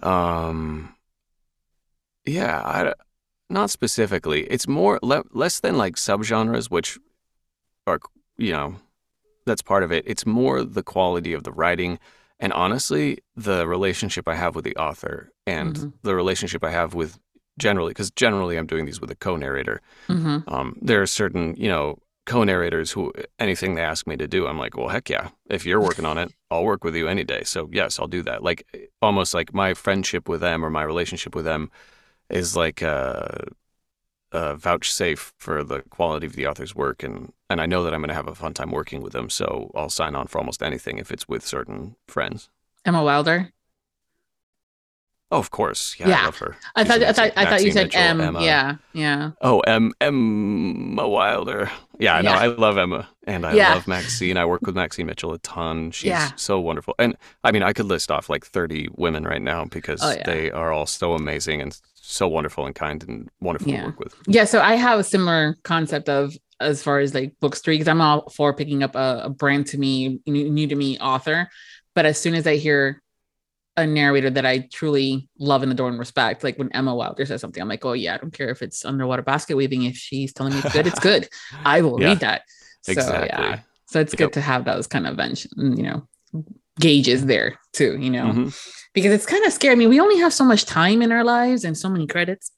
Um, yeah, I, not specifically. It's more le- less than like subgenres, which are you know that's part of it. It's more the quality of the writing and honestly the relationship I have with the author and Mhm. the relationship I have with generally because generally I'm doing these with a co-narrator. hmm Um, there are certain you know co-narrators who anything they ask me to do, I'm like, well, heck yeah. If you're working on it, I'll work with you any day. So yes, I'll do that. Like almost like my friendship with them or my relationship with them is like a, a vouchsafe for the quality of the author's work, and and I know that I'm going to have a fun time working with them. So I'll sign on for almost anything if it's with certain friends. Emma Wilder. Oh, of course, yeah, Yeah. I love her. I She's thought I thought I thought you said Mitchell, M. Emma. Yeah, yeah. Oh, M. Emma Wilder. Yeah, no, Yeah. I love Emma and I Yeah. love Maxine. I work with Maxine Mitchell a ton. She's Yeah. so wonderful. And I mean, I could list off like 30 women right now because Oh, they are all so amazing and so wonderful and kind and wonderful to work with. Yeah, so I have a similar concept of as far as like books three because I'm all for picking up a, a brand to me, new, new to me author. But as soon as I hear a narrator that I truly love and adore and respect, like when Emma Wilder says something, I'm like, oh yeah, I don't care if it's underwater basket weaving. If she's telling me it's good, it's good. I will Yeah, read that. So exactly. yeah, so it's Yep. good to have those kind of bench, you know, gauges there too. You know, Mhm. because it's kind of scary. I mean, we only have so much time in our lives and so many credits,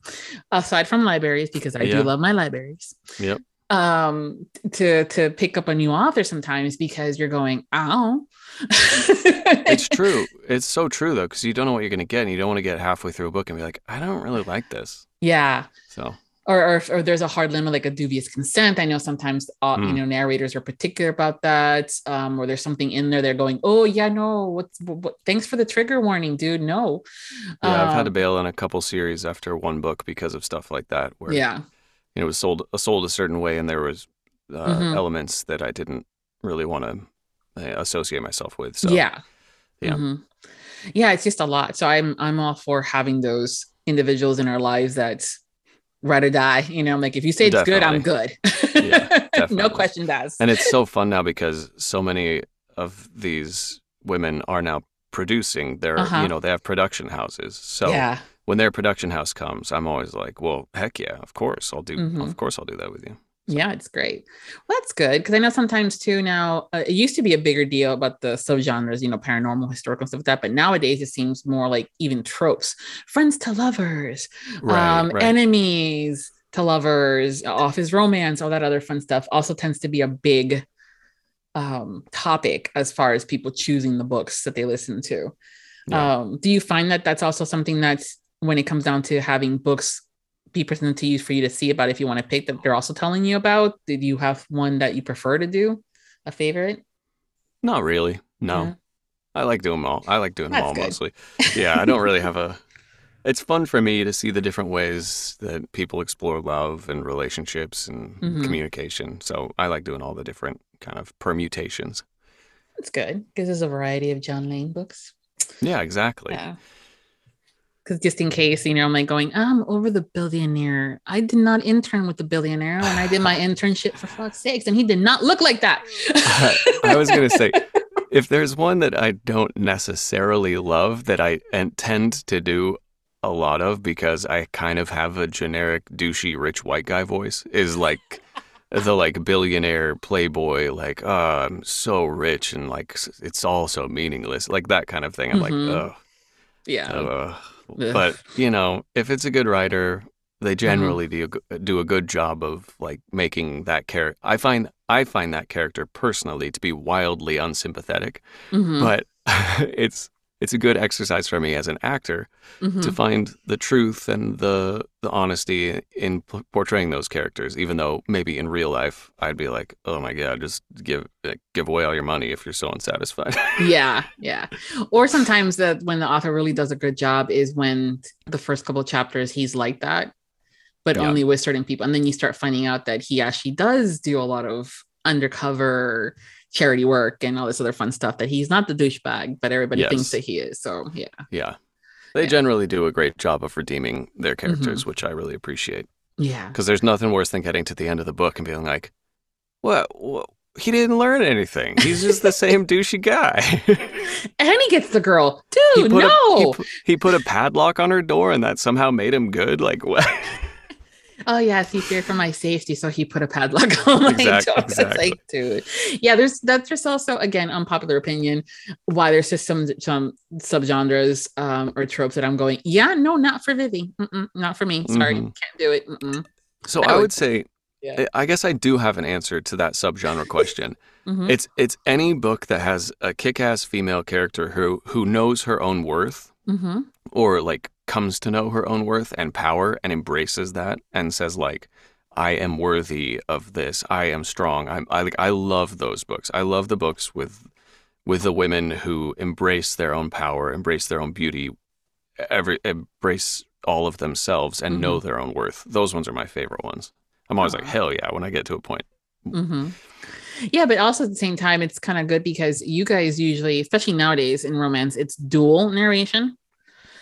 aside from libraries, because I Yeah. do love my libraries. Yep. Um, to to pick up a new author sometimes because you're going, oh, It's true. It's so true though, because you don't know what you're going to get and you don't want to get halfway through a book and be like, I don't really like this. yeah. So, Or, or, or there's a hard limit like a dubious consent. I know sometimes uh, you Mm. know narrators are particular about that. Um, or there's something in there they're going, oh yeah, no, what's what, thanks for the trigger warning, dude. No. yeah, I've had to Um, bail on a couple series after one book because of stuff like that where Yeah. You know, it was sold sold a certain way, and there was uh, Mhm. elements that I didn't really want to uh, associate myself with. So yeah. yeah. Mhm. Yeah, it's just a lot. So I'm I'm all for having those individuals in our lives that ride or die. You know, like if you say it's good, I'm good. Yeah, no definitely. questions asked. and it's so fun now because so many of these women are now producing. Their Uh-huh. you know they have production houses. So yeah. When their production house comes, I'm always like, well, heck yeah, of course I'll do. Mhm. Of course I'll do that with you. Yeah, it's great. Well, that's good because I know sometimes too now uh, it used to be a bigger deal about the subgenres, you know, paranormal, historical stuff like that. But nowadays it seems more like even tropes, friends to lovers, Right. um, right. enemies to lovers, office romance, all that other fun stuff also tends to be a big um, topic as far as people choosing the books that they listen to. Yeah. Um, do you find that that's also something that's when it comes down to having books be presented to you for you to see about if you want to pick that they're also telling you about? Did you have one that you prefer to do, a favorite? Not really. No. Yeah. I like doing them all. I like doing them all good. mostly. Yeah, I don't really have a. It's fun for me to see the different ways that people explore love and relationships and Mhm. communication. So I like doing all the different kind of permutations. That's good because there's a variety of John Lane books. Yeah, exactly. Yeah. Because just in case, you know, I'm like going, I'm over the billionaire. I did not intern with the billionaire when I did my internship for fuck's sakes, and he did not look like that. I was going to say, if there's one that I don't necessarily love that I intend to do a lot of because I kind of have a generic douchey rich white guy voice is like the like billionaire playboy like oh I'm so rich and like it's all so meaningless like that kind of thing I'm Mhm. like oh yeah. Ugh. But you know, if it's a good writer, they Mm-hmm. generally do a, do a good job of like making that character. I find I find that character personally to be wildly unsympathetic, Mhm, but it's it's a good exercise for me as an actor mhm. to find the truth and the the honesty in p- portraying those characters. Even though maybe in real life I'd be like, oh my god, just give give away all your money if you're so unsatisfied. yeah yeah or sometimes that when the author really does a good job is when the first couple chapters he's like that but Yeah. only with certain people and then you start finding out that he actually does do a lot of undercover charity work and all this other fun stuff that he's not the douchebag but everybody Yes. thinks that he is so yeah yeah. They Yeah. generally do a great job of redeeming their mm-hmm. characters, which I really appreciate. yeah Because there's nothing worse than getting to the end of the book and being like, what? what? He didn't learn anything. He's just the same douchey guy. and he gets the girl dude put no a, he, pu- he put a padlock on her door and that somehow made him good. Like, what? Oh yes, he feared for my safety, so he put a padlock on my Exact- door. It's exactly. like, dude, yeah. There's that's just also again unpopular opinion. Why there's just some some subgenres um, or tropes that I'm going, yeah, no, not for Vivi, Mm-mm, not for me. Sorry, Mhm. can't do it. Mm-mm. So That I would- would say, Yeah. I guess I do have an answer to that subgenre question. Mhm. It's it's any book that has a kick-ass female character who who knows her own worth Mhm. or like comes to know her own worth and power and embraces that and says like I am worthy of this. I am strong. I'm I like I love those books. I love the books with with the women who embrace their own power, embrace their own beauty, every embrace all of themselves and know their own worth. Those ones are my favorite ones. I'm always like hell yeah when I get to a point. hmm Yeah, but also at the same time, it's kind of good because you guys usually, especially nowadays in romance, it's dual narration.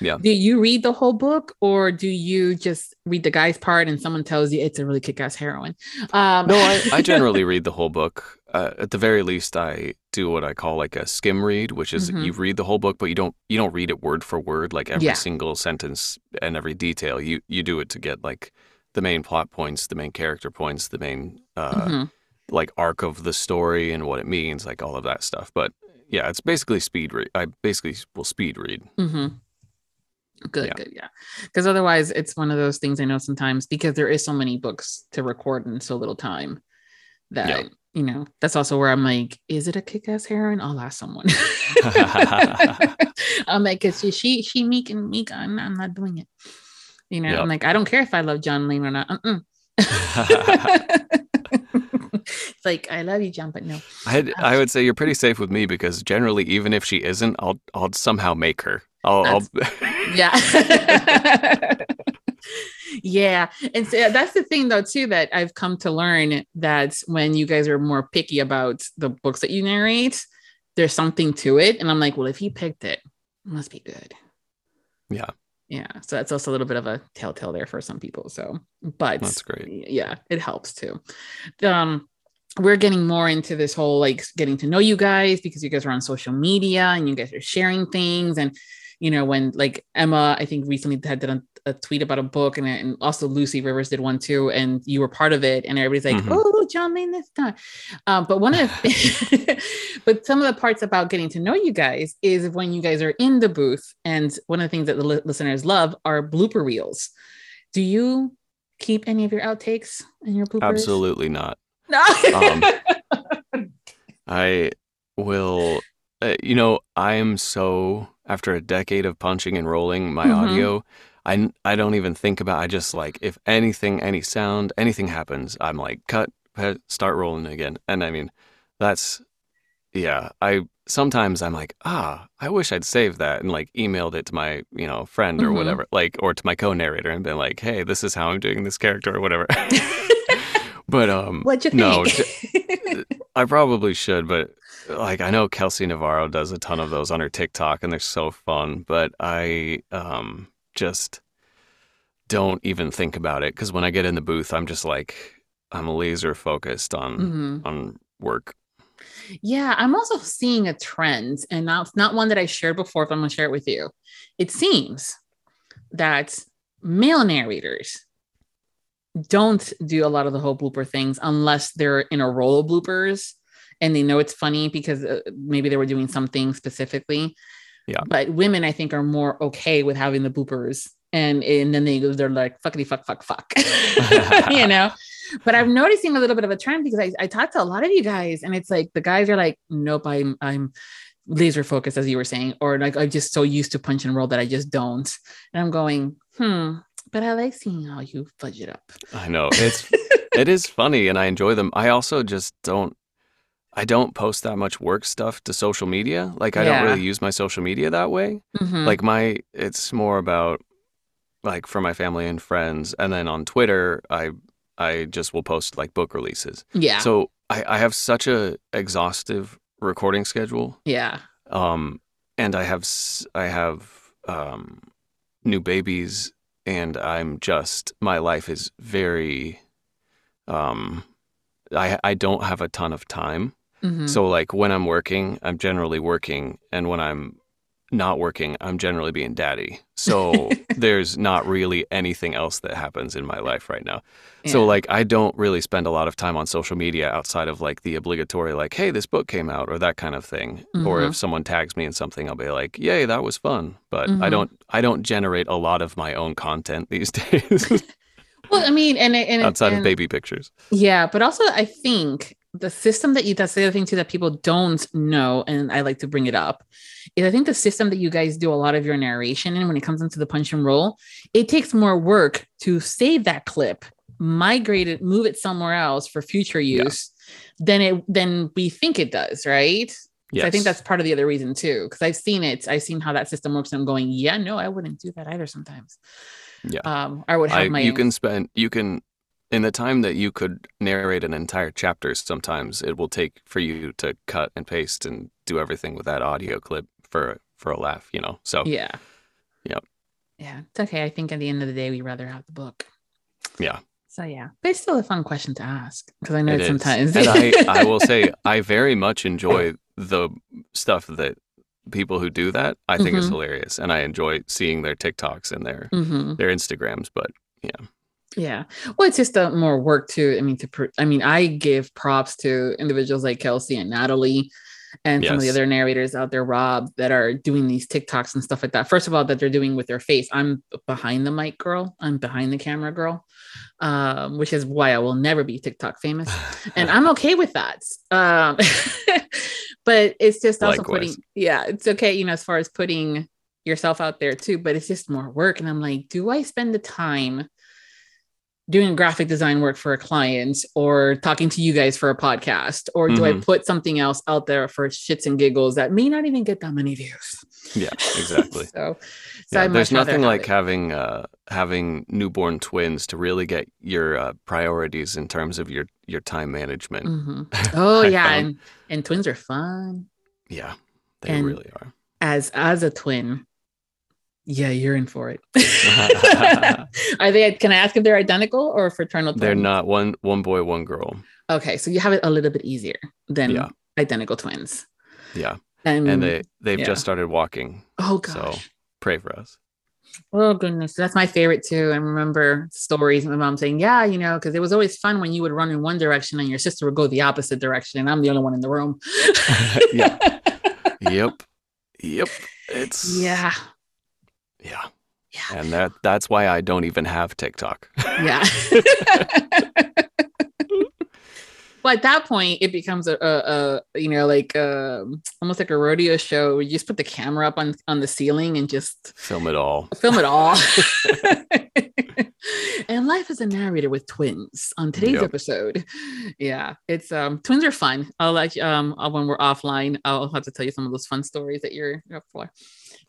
Yeah. Do you read the whole book or do you just read the guy's part and someone tells you it's a really kick ass heroine? Um, No, I, I generally read the whole book. Uh, at the very least, I do what I call like a skim read, which is Mhm. you read the whole book, but you don't you don't read it word for word, like every Yeah. single sentence and every detail. You you do it to get like the main plot points, the main character points, the main uh, mhm. like arc of the story and what it means, like all of that stuff. But yeah, it's basically speed read. I basically will speed read. hmm Good, Yeah. good, yeah. Because otherwise, it's one of those things I know sometimes because there is so many books to record in so little time that Yeah. you know that's also where I'm like, is it a kick-ass heroine? I'll ask someone. I'm like, cause she she, meek and meek. I'm, I'm not doing it. You know, Yeah. I'm like, I don't care if I love John Lane or not. It's like I love you, John, but no. I'd, I um, would say you're pretty safe with me because generally, even if she isn't, I'll I'll somehow make her. I'll, I'll Yeah. yeah. And so that's the thing though, too, that I've come to learn that when you guys are more picky about the books that you narrate, there's something to it. And I'm like, well, if he picked it, it must be good. yeah, Yeah. So that's also a little bit of a telltale there for some people. So, but that's great. yeah, it helps too. Um, we're getting more into this whole like getting to know you guys because you guys are on social media and you guys are sharing things and you know when like Emma I think recently had did a, tweet about a book and, and also Lucy Rivers did one too and you were part of it and everybody's like Mhm. oh John Lane this time um, but one of the but some of the parts about getting to know you guys is when you guys are in the booth and one of the things that the li- listeners love are blooper reels do you keep any of your outtakes and your bloopers Absolutely not. no. Um, I will. Uh, you know, I am so after a decade of punching and rolling my Mhm. audio. I I don't even think about. I just like if anything, any sound, anything happens, I'm like cut, start rolling again. And I mean, that's yeah. I sometimes I'm like ah, I wish I'd saved that and like emailed it to my you know friend or Mhm. whatever, like or to my co-narrator and been like, hey, this is how I'm doing this character or whatever. but um, What'd you no. I probably should, but like I know Kelsey Navarro does a ton of those on her TikTok and they're so fun, but I um just don't even think about it cuz when I get in the booth I'm just like I'm laser focused on Mhm. on work. Yeah, I'm also seeing a trend, and now it's not one that I shared before, but I'm gonna share it with you. It seems that male narrators don't do a lot of the whole blooper things unless they're in a roll of bloopers and they know it's funny because uh, maybe they were doing something specifically. Yeah. But women, I think, are more okay with having the bloopers, and and then they they're like fuckity fuck fuck fuck, you know. But I'm noticing a little bit of a trend because I, I talked to a lot of you guys, and it's like the guys are like, nope, I'm I'm laser focused, as you were saying, or like I'm just so used to punch and roll that I just don't. And I'm going, hmm. But I like seeing how you fudge it up. I know. It's it is funny and I enjoy them. I also just don't I don't post that much work stuff to social media. Like I Yeah. don't really use my social media that way. Mhm. like my it's more about like for my family and friends and then on twitter i i just will post like book releases yeah, so i i have such a exhaustive recording schedule yeah, um and i have I have um new babies and i'm just my life is very um i i don't have a ton of time Mhm. so like when I'm working, I'm generally working, and when I'm not working, I'm generally being daddy. So there's not really anything else that happens in my life right now. So like I don't really spend a lot of time on social media outside of like the obligatory like, hey, this book came out or that kind of thing. Or Mhm. if someone tags me in something, I'll be like, yay, that was fun. But I Mhm. don't I don't generate a lot of my own content these days well, I mean, and and outside and, of baby pictures. Yeah, but also I think the system that you that's the other thing too that people don't know, and I like to bring it up, is I think the system that you guys do a lot of your narration in when it comes into the punch and roll, it takes more work to save that clip, migrate it, move it somewhere else for future Yeah. use than it than we think it does, right? So I think that's part of the other reason too, because I've seen it. I've seen how that system works, and I'm going, yeah, no, I wouldn't do that either. Sometimes, Yeah. um, I would have I, my you can spend you can in the time that you could narrate an entire chapter sometimes it will take for you to cut and paste and do everything with that audio clip for for a laugh you know so Yeah. Yep. Yeah. It's okay. I think at the end of the day, we rather have the book. yeah So yeah, but it's still a fun question to ask because I know it is. sometimes. and i i will say i very much enjoy the stuff that people who do that i think is Mhm. hilarious and i enjoy seeing their tiktoks and their hmm their instagrams but Yeah. Well, it's just a more work too. I mean, to pr- I mean, I give props to individuals like Kelsey and Natalie and some of the other narrators out there, Rob, that are doing these TikToks and stuff like that. First of all, that they're doing with their face. I'm behind the mic girl. I'm behind the camera girl, um, which is why I will never be TikTok famous. and I'm okay with that. Um, but it's just also Likewise. putting, yeah, it's okay, you know, as far as putting yourself out there too, but it's just more work. And I'm like, do I spend the time doing graphic design work for a client or talking to you guys for a podcast? Or do I Mhm. put something else out there for shits and giggles that may not even get that many views? yeah exactly so, so Yeah, there's nothing like it. having uh, having newborn twins to really get your uh, priorities in terms of your your time management. Mhm. Oh yeah, found. and and twins are fun. Yeah, they And- really are. as as a twin yeah you're in for it are they can i ask if they're identical or fraternal twins? They're not one one boy, one girl. okay so you have it a little bit easier than Yeah. identical twins Yeah, and, and they they've yeah. just started walking. oh So gosh pray for us. oh goodness that's my favorite too i remember stories of my mom saying yeah you know because it was always fun when you would run in one direction and your sister would go the opposite direction and i'm the only one in the room Yeah. Yep, yep. It's yeah yeah, yeah and that that's why I don't even have TikTok. yeah Well, at that point, it becomes a, a, a you know, like um, almost like a rodeo show. Where you just put the camera up on on the ceiling and just film it all. Film it all. and life as a narrator with twins on today's yep. episode. Yeah, it's um twins are fun. I'll like um when we're offline, I'll have to tell you some of those fun stories that you're up for.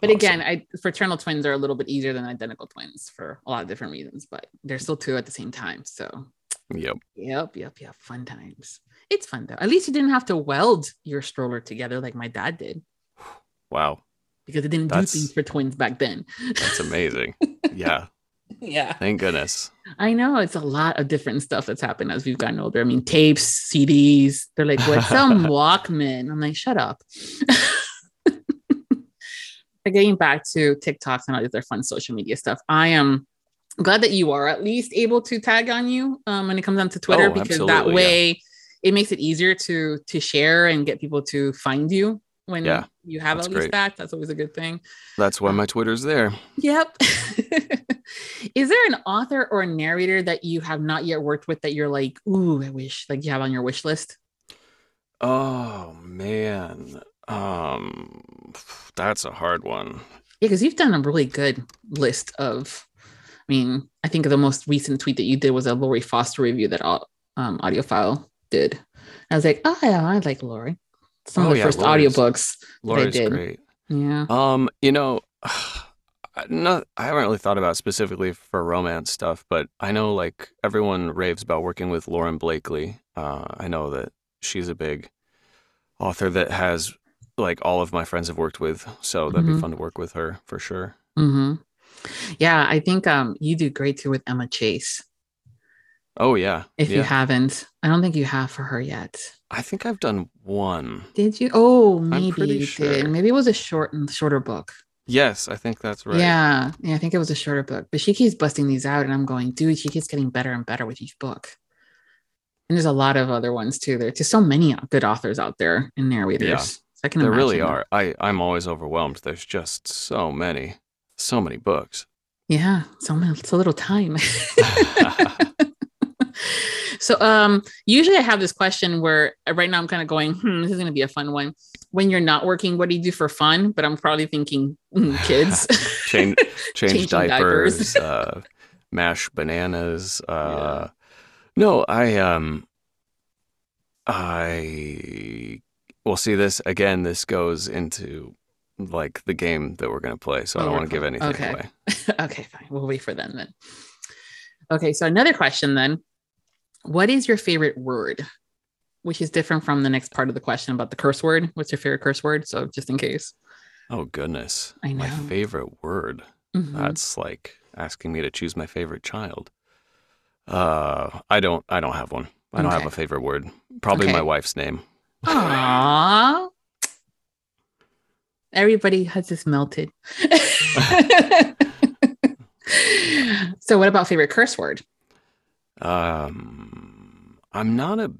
But awesome. again, I fraternal twins are a little bit easier than identical twins for a lot of different reasons, but they're still two at the same time. So Yep. Yep. Yep. Yep. Fun times. It's fun though. At least you didn't have to weld your stroller together like my dad did. Wow. Because they didn't that's, do things for twins back then. That's amazing. yeah. Yeah. Thank goodness. I know it's a lot of different stuff that's happened as we've gotten older. I mean, tapes, CDs. They're like, what's some Walkman? I'm like, shut up. Getting back to TikToks and all these other fun social media stuff, I am glad that you are at least able to tag on you um, when it comes onto Twitter oh, because that way yeah. it makes it easier to to share and get people to find you when yeah, you have at least great. that. That's always a good thing. That's why um, my Twitter's there. Yep. Is there an author or a narrator that you have not yet worked with that you're like, ooh, I wish like you have on your wish list? Oh man. Um that's a hard one. Yeah, because you've done a really good list of I mean, I think the most recent tweet that you did was a Lori Foster review that um, AudioFile did. I was like, oh yeah, I like Lori. Some oh, of the yeah, first Lori's, audiobooks Lori's I did. Great. Yeah. Um, you know, not I haven't really thought about specifically for romance stuff, but I know like everyone raves about working with Lauren Blakely. Uh, I know that she's a big author that has like all of my friends have worked with, so that'd mm-hmm. be fun to work with her for sure. Mm-hmm. Yeah, I think um, you do great too with Emma Chase. Oh yeah. If yeah. you haven't, I don't think you have for her yet. I think I've done one. Did you? Oh, maybe you sure. did. Maybe it was a short and shorter book. Yes, I think that's right. Yeah, yeah, I think it was a shorter book. But she keeps busting these out, and I'm going, dude, she keeps getting better and better with each book. And there's a lot of other ones too. There. There's just so many good authors out there and narrators. I can there really are. I I'm always overwhelmed. There's just so many, so many books. Yeah, so many, so little time. so um usually I have this question where uh, right now I'm kind of going, hmm, this is gonna be a fun one. When you're not working, what do you do for fun? But I'm probably thinking mm, kids. change change diapers, diapers. uh, mash bananas. Uh, yeah. no, I um I well see this again, this goes into like the game that we're gonna play. So oh, I don't want to give anything okay. away. okay, fine. We'll wait for them then. Okay, so another question then. What is your favorite word? Which is different from the next part of the question about the curse word. What's your favorite curse word? So just in case. Oh goodness. I know. My favorite word. Mm-hmm. That's like asking me to choose my favorite child. Uh I don't I don't have one. I don't okay. have a favorite word. Probably okay. my wife's name. Aww. Everybody has just melted. so what about favorite curse word? Um, I'm not a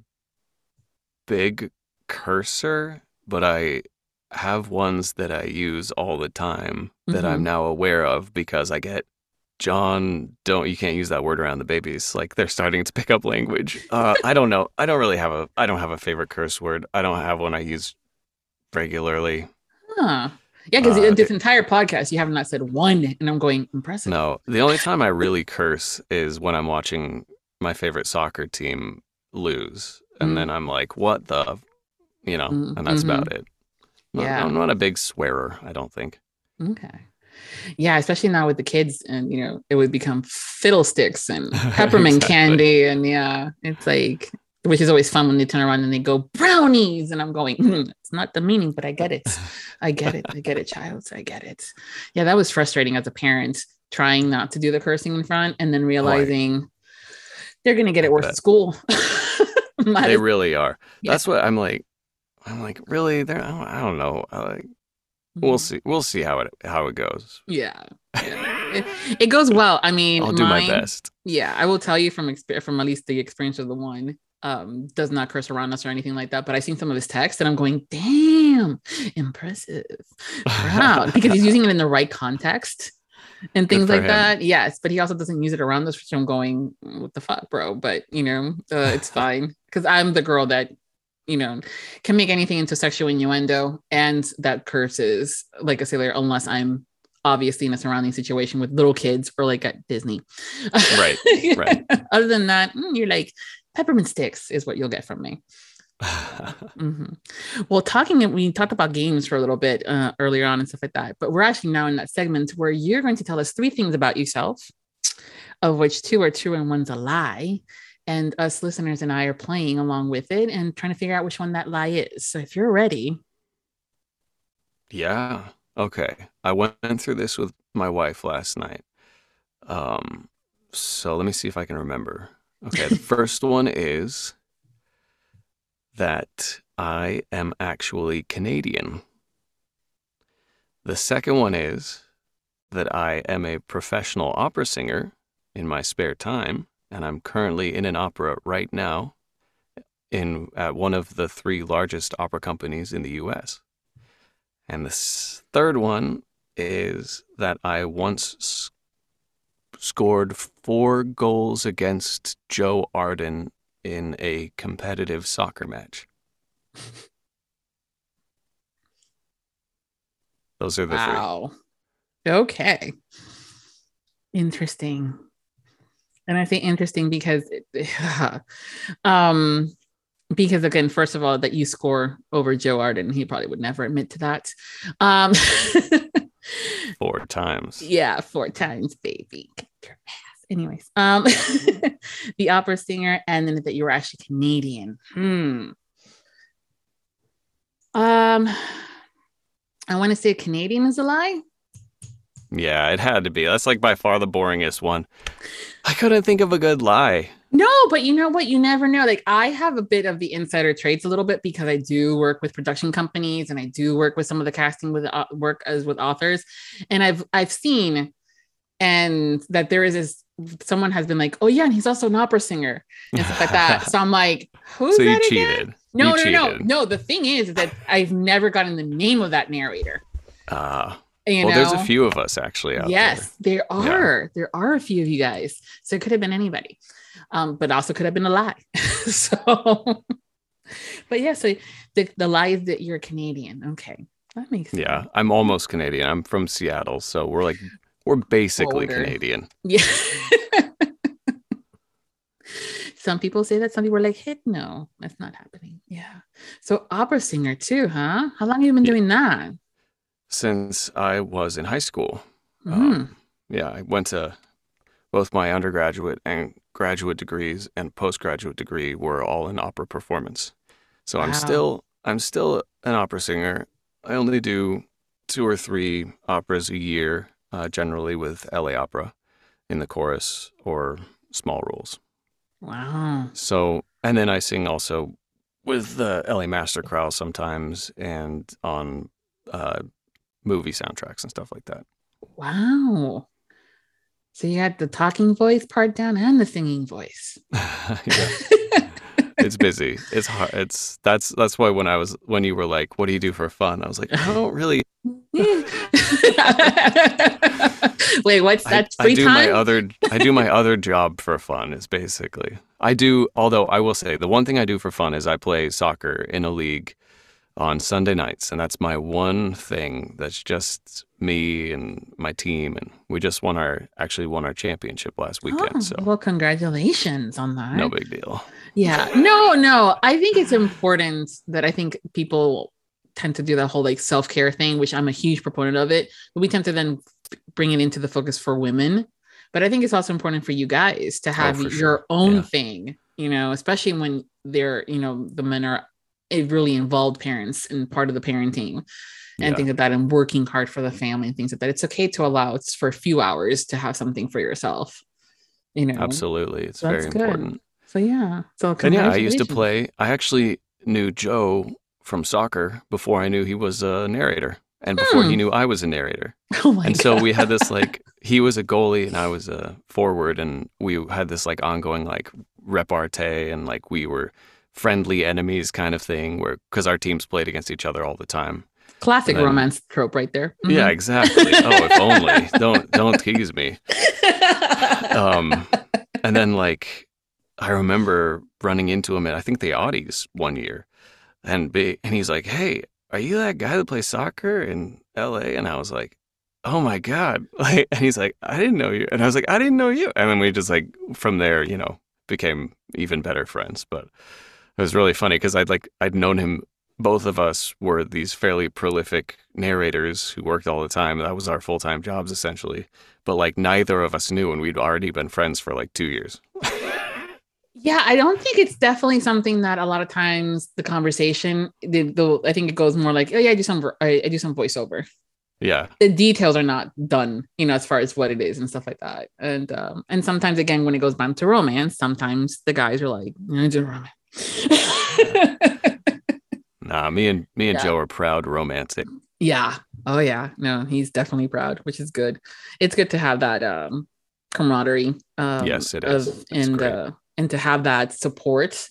big cursor, but I have ones that I use all the time that mm-hmm. I'm now aware of because I get John, don't you can't use that word around the babies. Like they're starting to pick up language. Uh, I don't know. I don't really have a I don't have a favorite curse word. I don't have one I use regularly. Huh. Yeah, because uh, this entire podcast you have not said one, and I'm going impressive. No, the only time I really curse is when I'm watching my favorite soccer team lose, and mm then I'm like, "What the," you know, mm and that's mm-hmm. about it. Yeah, I'm not a big swearer. I don't think. Okay. Yeah, especially now with the kids, and you know, it would become fiddlesticks and peppermint exactly. candy, and yeah, it's like which is always fun when they turn around and they go brownies! and i'm going mm, it's not the meaning but i get it. I get it. I get it child. I get it. Yeah that was frustrating as a parent trying not to do the cursing in front and then realizing right. they're going to get it worse at school. They really are. Yeah. that's what i'm like i'm like really? They're i don't know. Like we'll mm-hmm. see we'll see how it how it goes yeah, yeah. it, it, goes well i mean i'll do mine, my best yeah i will tell you from exp- from at least the experience of the one um, does not curse around us or anything like that. But I've seen some of his text and I'm going, damn, impressive, proud, because he's using it in the right context. and things like him. that. Yes, but he also doesn't use it around us, which I'm going, "Mm, what the fuck, bro? But you know, uh, it's fine because I'm the girl that you know can make anything into sexual innuendo and that curses like a sailor unless I'm obviously in a surrounding situation with little kids or like at Disney. Right, right. Other than that, mm, you're like peppermint sticks is what you'll get from me. hmm Well, talking, we talked about games for a little bit uh, earlier on and stuff like that, but we're actually now in that segment where you're going to tell us three things about yourself, of which two are true and one's a lie. And us listeners and I are playing along with it and trying to figure out which one that lie is. So if you're ready, Yeah. Okay. I went through this with my wife last night. Um, so let me see if I can remember. Okay. The first one is that I am actually Canadian. The second one is that I am a professional opera singer in my spare time, and I'm currently in an opera right now in at one of the three largest opera companies in the US. And the third one is that I once s- scored four goals against Joe Arden in a competitive soccer match. Those are the three. wow. Okay. Interesting. And I say interesting because, um, because again, first of all, that you score over Joe Arden, he probably would never admit to that. Um, Four times. yeah, four times, baby. Get your ass. Anyways, um, the opera singer, and then that you were actually Canadian. Hmm. Um, I want to say Canadian is a lie. Yeah, it had to be. That's like by far the boringest one. I couldn't think of a good lie. No, but you know what? You never know. Like I have a bit of the insider trades a little bit because I do work with production companies and I do work with some of the casting with uh, work as with authors, and I've I've seen and that there is this someone has been like, oh yeah, and he's also an opera singer and stuff like that. So I'm like, who's so you that again? cheated. No, You no, no, cheated. no. The thing is that I've never gotten the name of that narrator. Ah, You well, know, there's a few of us actually out yes, there Yeah. are. There are a few of you guys. So it could have been anybody, um, but also could have been a lie. so, but yeah, so the, the lie is that you're Canadian. Okay. That makes sense. Yeah, I'm almost Canadian. I'm from Seattle, so we're like we're basically Border. Canadian. Yeah. some people say that. Some people are like, "Heck, no, that's not happening." Yeah. So opera singer too, huh? How long have you been Yeah. doing that? Since I was in high school. Mm. Um, yeah, I went to both my undergraduate and graduate degrees and postgraduate degree were all in opera performance. So I'm still I'm still an opera singer. I only do two or three operas a year, uh, generally with LA Opera in the chorus or small roles. Wow. So and then I sing also with the LA Master Chorale sometimes and on uh, movie soundtracks and stuff like that. Wow. So you had the talking voice part down and the singing voice. it's busy. It's hard. It's that's that's why when I was when you were like, "What do you do for fun?" I was like, "I don't really. Wait, what's that? I Free do time? my other I do my other job for fun. Is basically I do. Although I will say the one thing I do for fun is I play soccer in a league on Sunday nights, and that's my one thing. That's just me and my team, and we just won our actually won our championship last weekend. Oh, so well, congratulations on that. no big deal. Yeah. No, no. I think it's important that I think people tend to do that whole like self care thing, which I'm a huge proponent of it. But we tend to then bring it into the focus for women. But I think it's also important for you guys to oh, have Oh, your sure. own Yeah. thing, you know, especially when they're, you know, the men are eh, really involved parents and part of the parenting and Yeah. things like that and working hard for the family and things like that. It's okay to allow it's for a few hours to have something for yourself. You know, Absolutely, it's That's very important. So yeah. So And yeah, I used to play. I actually knew Joe from soccer before I knew he was a narrator, and before he Hmm. knew I was a narrator. Oh my and so we had this like he was a goalie and I was a forward, and we had this like ongoing like repartee, and like we were friendly enemies kind of thing, where because our teams played against each other all the time. Classic then, romance trope right there. Mm-hmm. Yeah, exactly. oh, if only. don't don't tease me. Um, and then like I remember running into him at I think the Audies one year, and be, and he's like, "Hey, are you that guy that plays soccer in L.A.?" And I was like, "Oh my god!" Like, and he's like, "I didn't know you," and I was like, "I didn't know you." And then we just like from there, you know, became even better friends. But it was really funny because I'd like I'd known him. Both of us were these fairly prolific narrators who worked all the time. That was our full time jobs essentially. But like neither of us knew, and we'd already been friends for like two years. Yeah, I don't think it's definitely something that a lot of times the conversation, the, the I think it goes more like, oh yeah, I do some, I, I do some voiceover. Yeah, the details are not done, you know, as far as what it is and stuff like that. And um, and sometimes again, when it goes back to romance, sometimes the guys are like, I do romance. nah, me and me and yeah. Joe are proud romantic. Yeah. Oh yeah. No, he's definitely proud, which is good. It's good to have that um camaraderie. Um, yes, it is. Of, and uh, and to have that support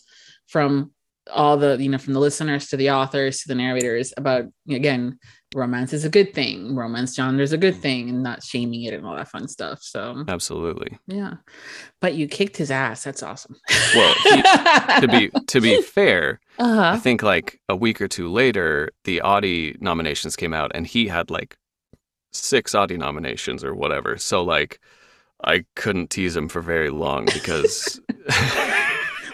from all the you know from the listeners to the authors to the narrators about again romance is a good thing. Romance genre is a good thing and not shaming it and all that fun stuff so. Absolutely. Yeah. But you kicked his ass. That's awesome. Well he, to be to be fair uh-huh. i think like a week or two later the audie nominations came out and he had like six audie nominations or whatever. So like I couldn't tease him for very long because.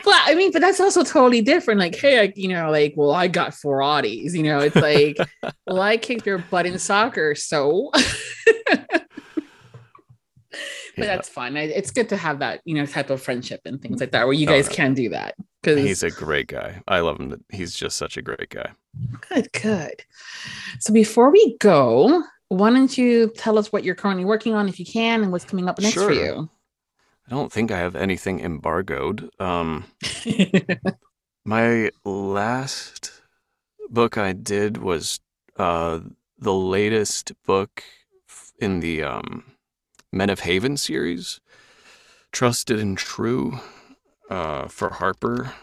well, I mean, but that's also totally different. Like, hey, I, you know, like, well, I got four Audies. You know, it's like, well, I kicked your butt in soccer, so. but yeah. that's fun. It's good to have that, you know, type of friendship and things like that, where you oh, guys oh, no. can do that. Because he's a great guy. I love him. He's just such a great guy. Good, good. So before we go, why don't you tell us what you're currently working on if you can and what's coming up next sure. for you? I don't think I have anything embargoed. Um, my last book I did was uh, the latest book in the um, Men of Haven series, Trusted and True, uh, for Harper.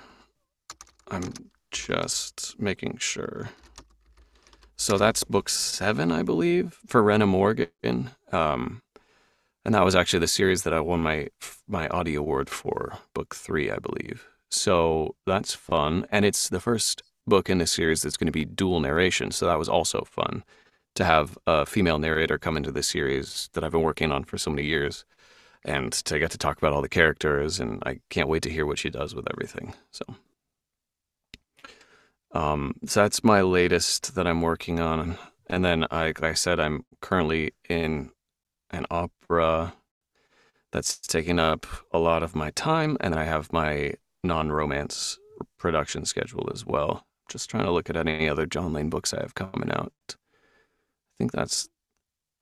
I'm just making sure. So that's book seven, I believe, for Rhenna Morgan. Um, and that was actually the series that I won my my Audie award for, book three, I believe. So that's fun, and it's the first book in the series that's going to be dual narration. So that was also fun to have a female narrator come into the series that I've been working on for so many years, and to get to talk about all the characters. And I can't wait to hear what she does with everything. So um, so that's my latest that I'm working on. And then, like I said, I'm currently in an opera that's taking up a lot of my time. And then I have my non romance production schedule as well. Just trying to look at any other John Lane books I have coming out. I think that's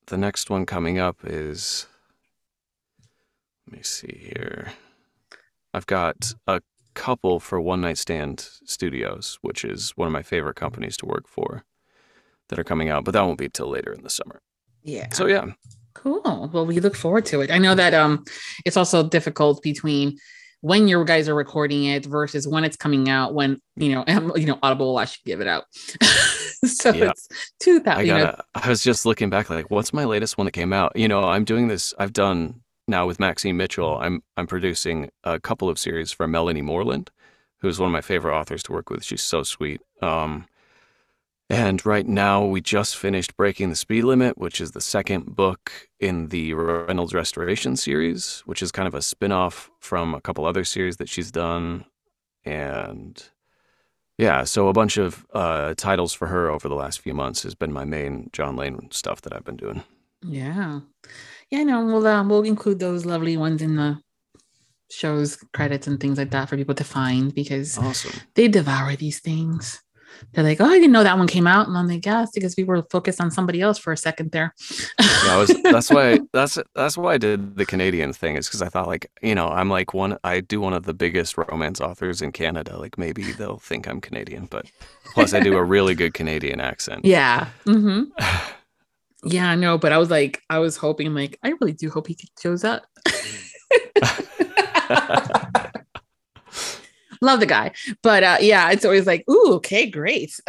the next one coming up is. Let me see here. I've got a couple for One Night Stand Studios, which is one of my favorite companies to work for that are coming out, but that won't be till later in the summer. Yeah. So yeah. Cool. Well, we look forward to it. I know that um it's also difficult between when your guys are recording it versus when it's coming out when you know you know audible will actually give it out so yeah. it's 2000 I, gotta, I was just looking back like what's my latest one that came out you know i'm doing this i've done now with Maxine Mitchell, I'm I'm producing a couple of series for Melanie Moreland, who's one of my favorite authors to work with. She's so sweet. Um, and right now, we just finished Breaking the Speed Limit, which is the second book in the Reynolds Restoration series, which is kind of a spin off from a couple other series that she's done. And yeah, so a bunch of uh, titles for her over the last few months has been my main John Lane stuff that I've been doing. Yeah. Yeah, no, we'll uh, we'll include those lovely ones in the shows credits and things like that for people to find because awesome. they devour these things. They're like, oh, I didn't know that one came out, and I'm like, yes, because we were focused on somebody else for a second there. yeah, was, that's why that's that's why I did the Canadian thing is because I thought like you know I'm like one I do one of the biggest romance authors in Canada. Like maybe they'll think I'm Canadian, but plus I do a really good Canadian accent. Yeah. Mm-hmm. Yeah, I know, but I was like, I was hoping, like, I really do hope he shows up. Love the guy, but uh, yeah, it's always like, ooh, okay, great.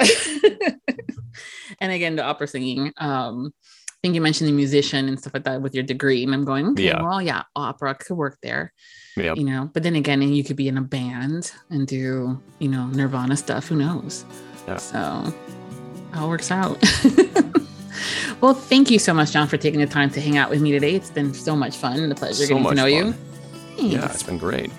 and again, the opera singing. Um, I think you mentioned the musician and stuff like that with your degree, and I'm going, okay, Yeah. well, yeah, opera could work there, Yeah. you know. But then again, you could be in a band and do, you know, Nirvana stuff. Who knows? Yeah. So, how it all works out. well, thank you so much, John, for taking the time to hang out with me today. It's been so much fun and a pleasure So getting to know you. fun. Yeah, it's been great.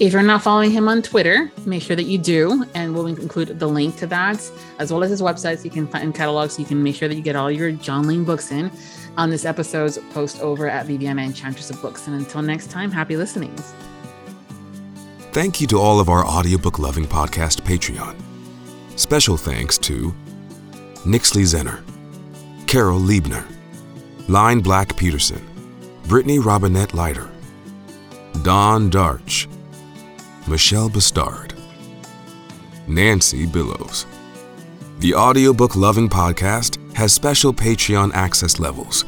If you're not following him on Twitter, make sure that you do, and we'll include the link to that as well as his website so you can find catalogs so you can make sure that you get all your John Lane books in on this episode's post over at Viviana Enchantress of Books. And until next time, happy listening. Thank you to all of our audiobook loving podcast Patreon. Special thanks to Nixley Zenner, Carol Liebner, Line Black Peterson, Brittany Robinette Leiter, Don Darch, Michelle Bastard, Nancy Billows. The audiobook loving podcast has special Patreon access levels.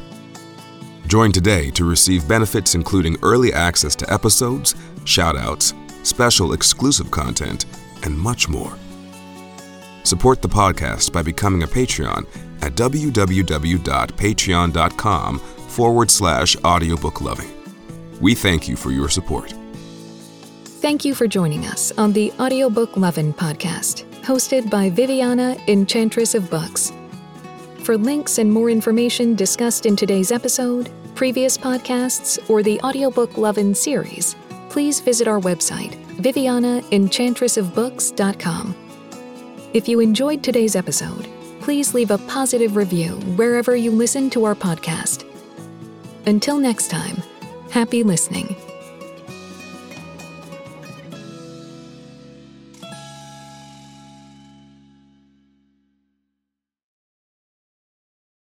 Join today to receive benefits including early access to episodes, shoutouts, special exclusive content, and much more. Support the podcast by becoming a Patreon at www.patreon.com forward slash audiobook loving. We thank you for your support. Thank you for joining us on the Audiobook Lovin' podcast, hosted by Viviana, Enchantress of Books. For links and more information discussed in today's episode, previous podcasts, or the Audiobook Lovin' series, please visit our website, vivianaenchantressofbooks.com. If you enjoyed today's episode, please leave a positive review wherever you listen to our podcast. Until next time, happy listening.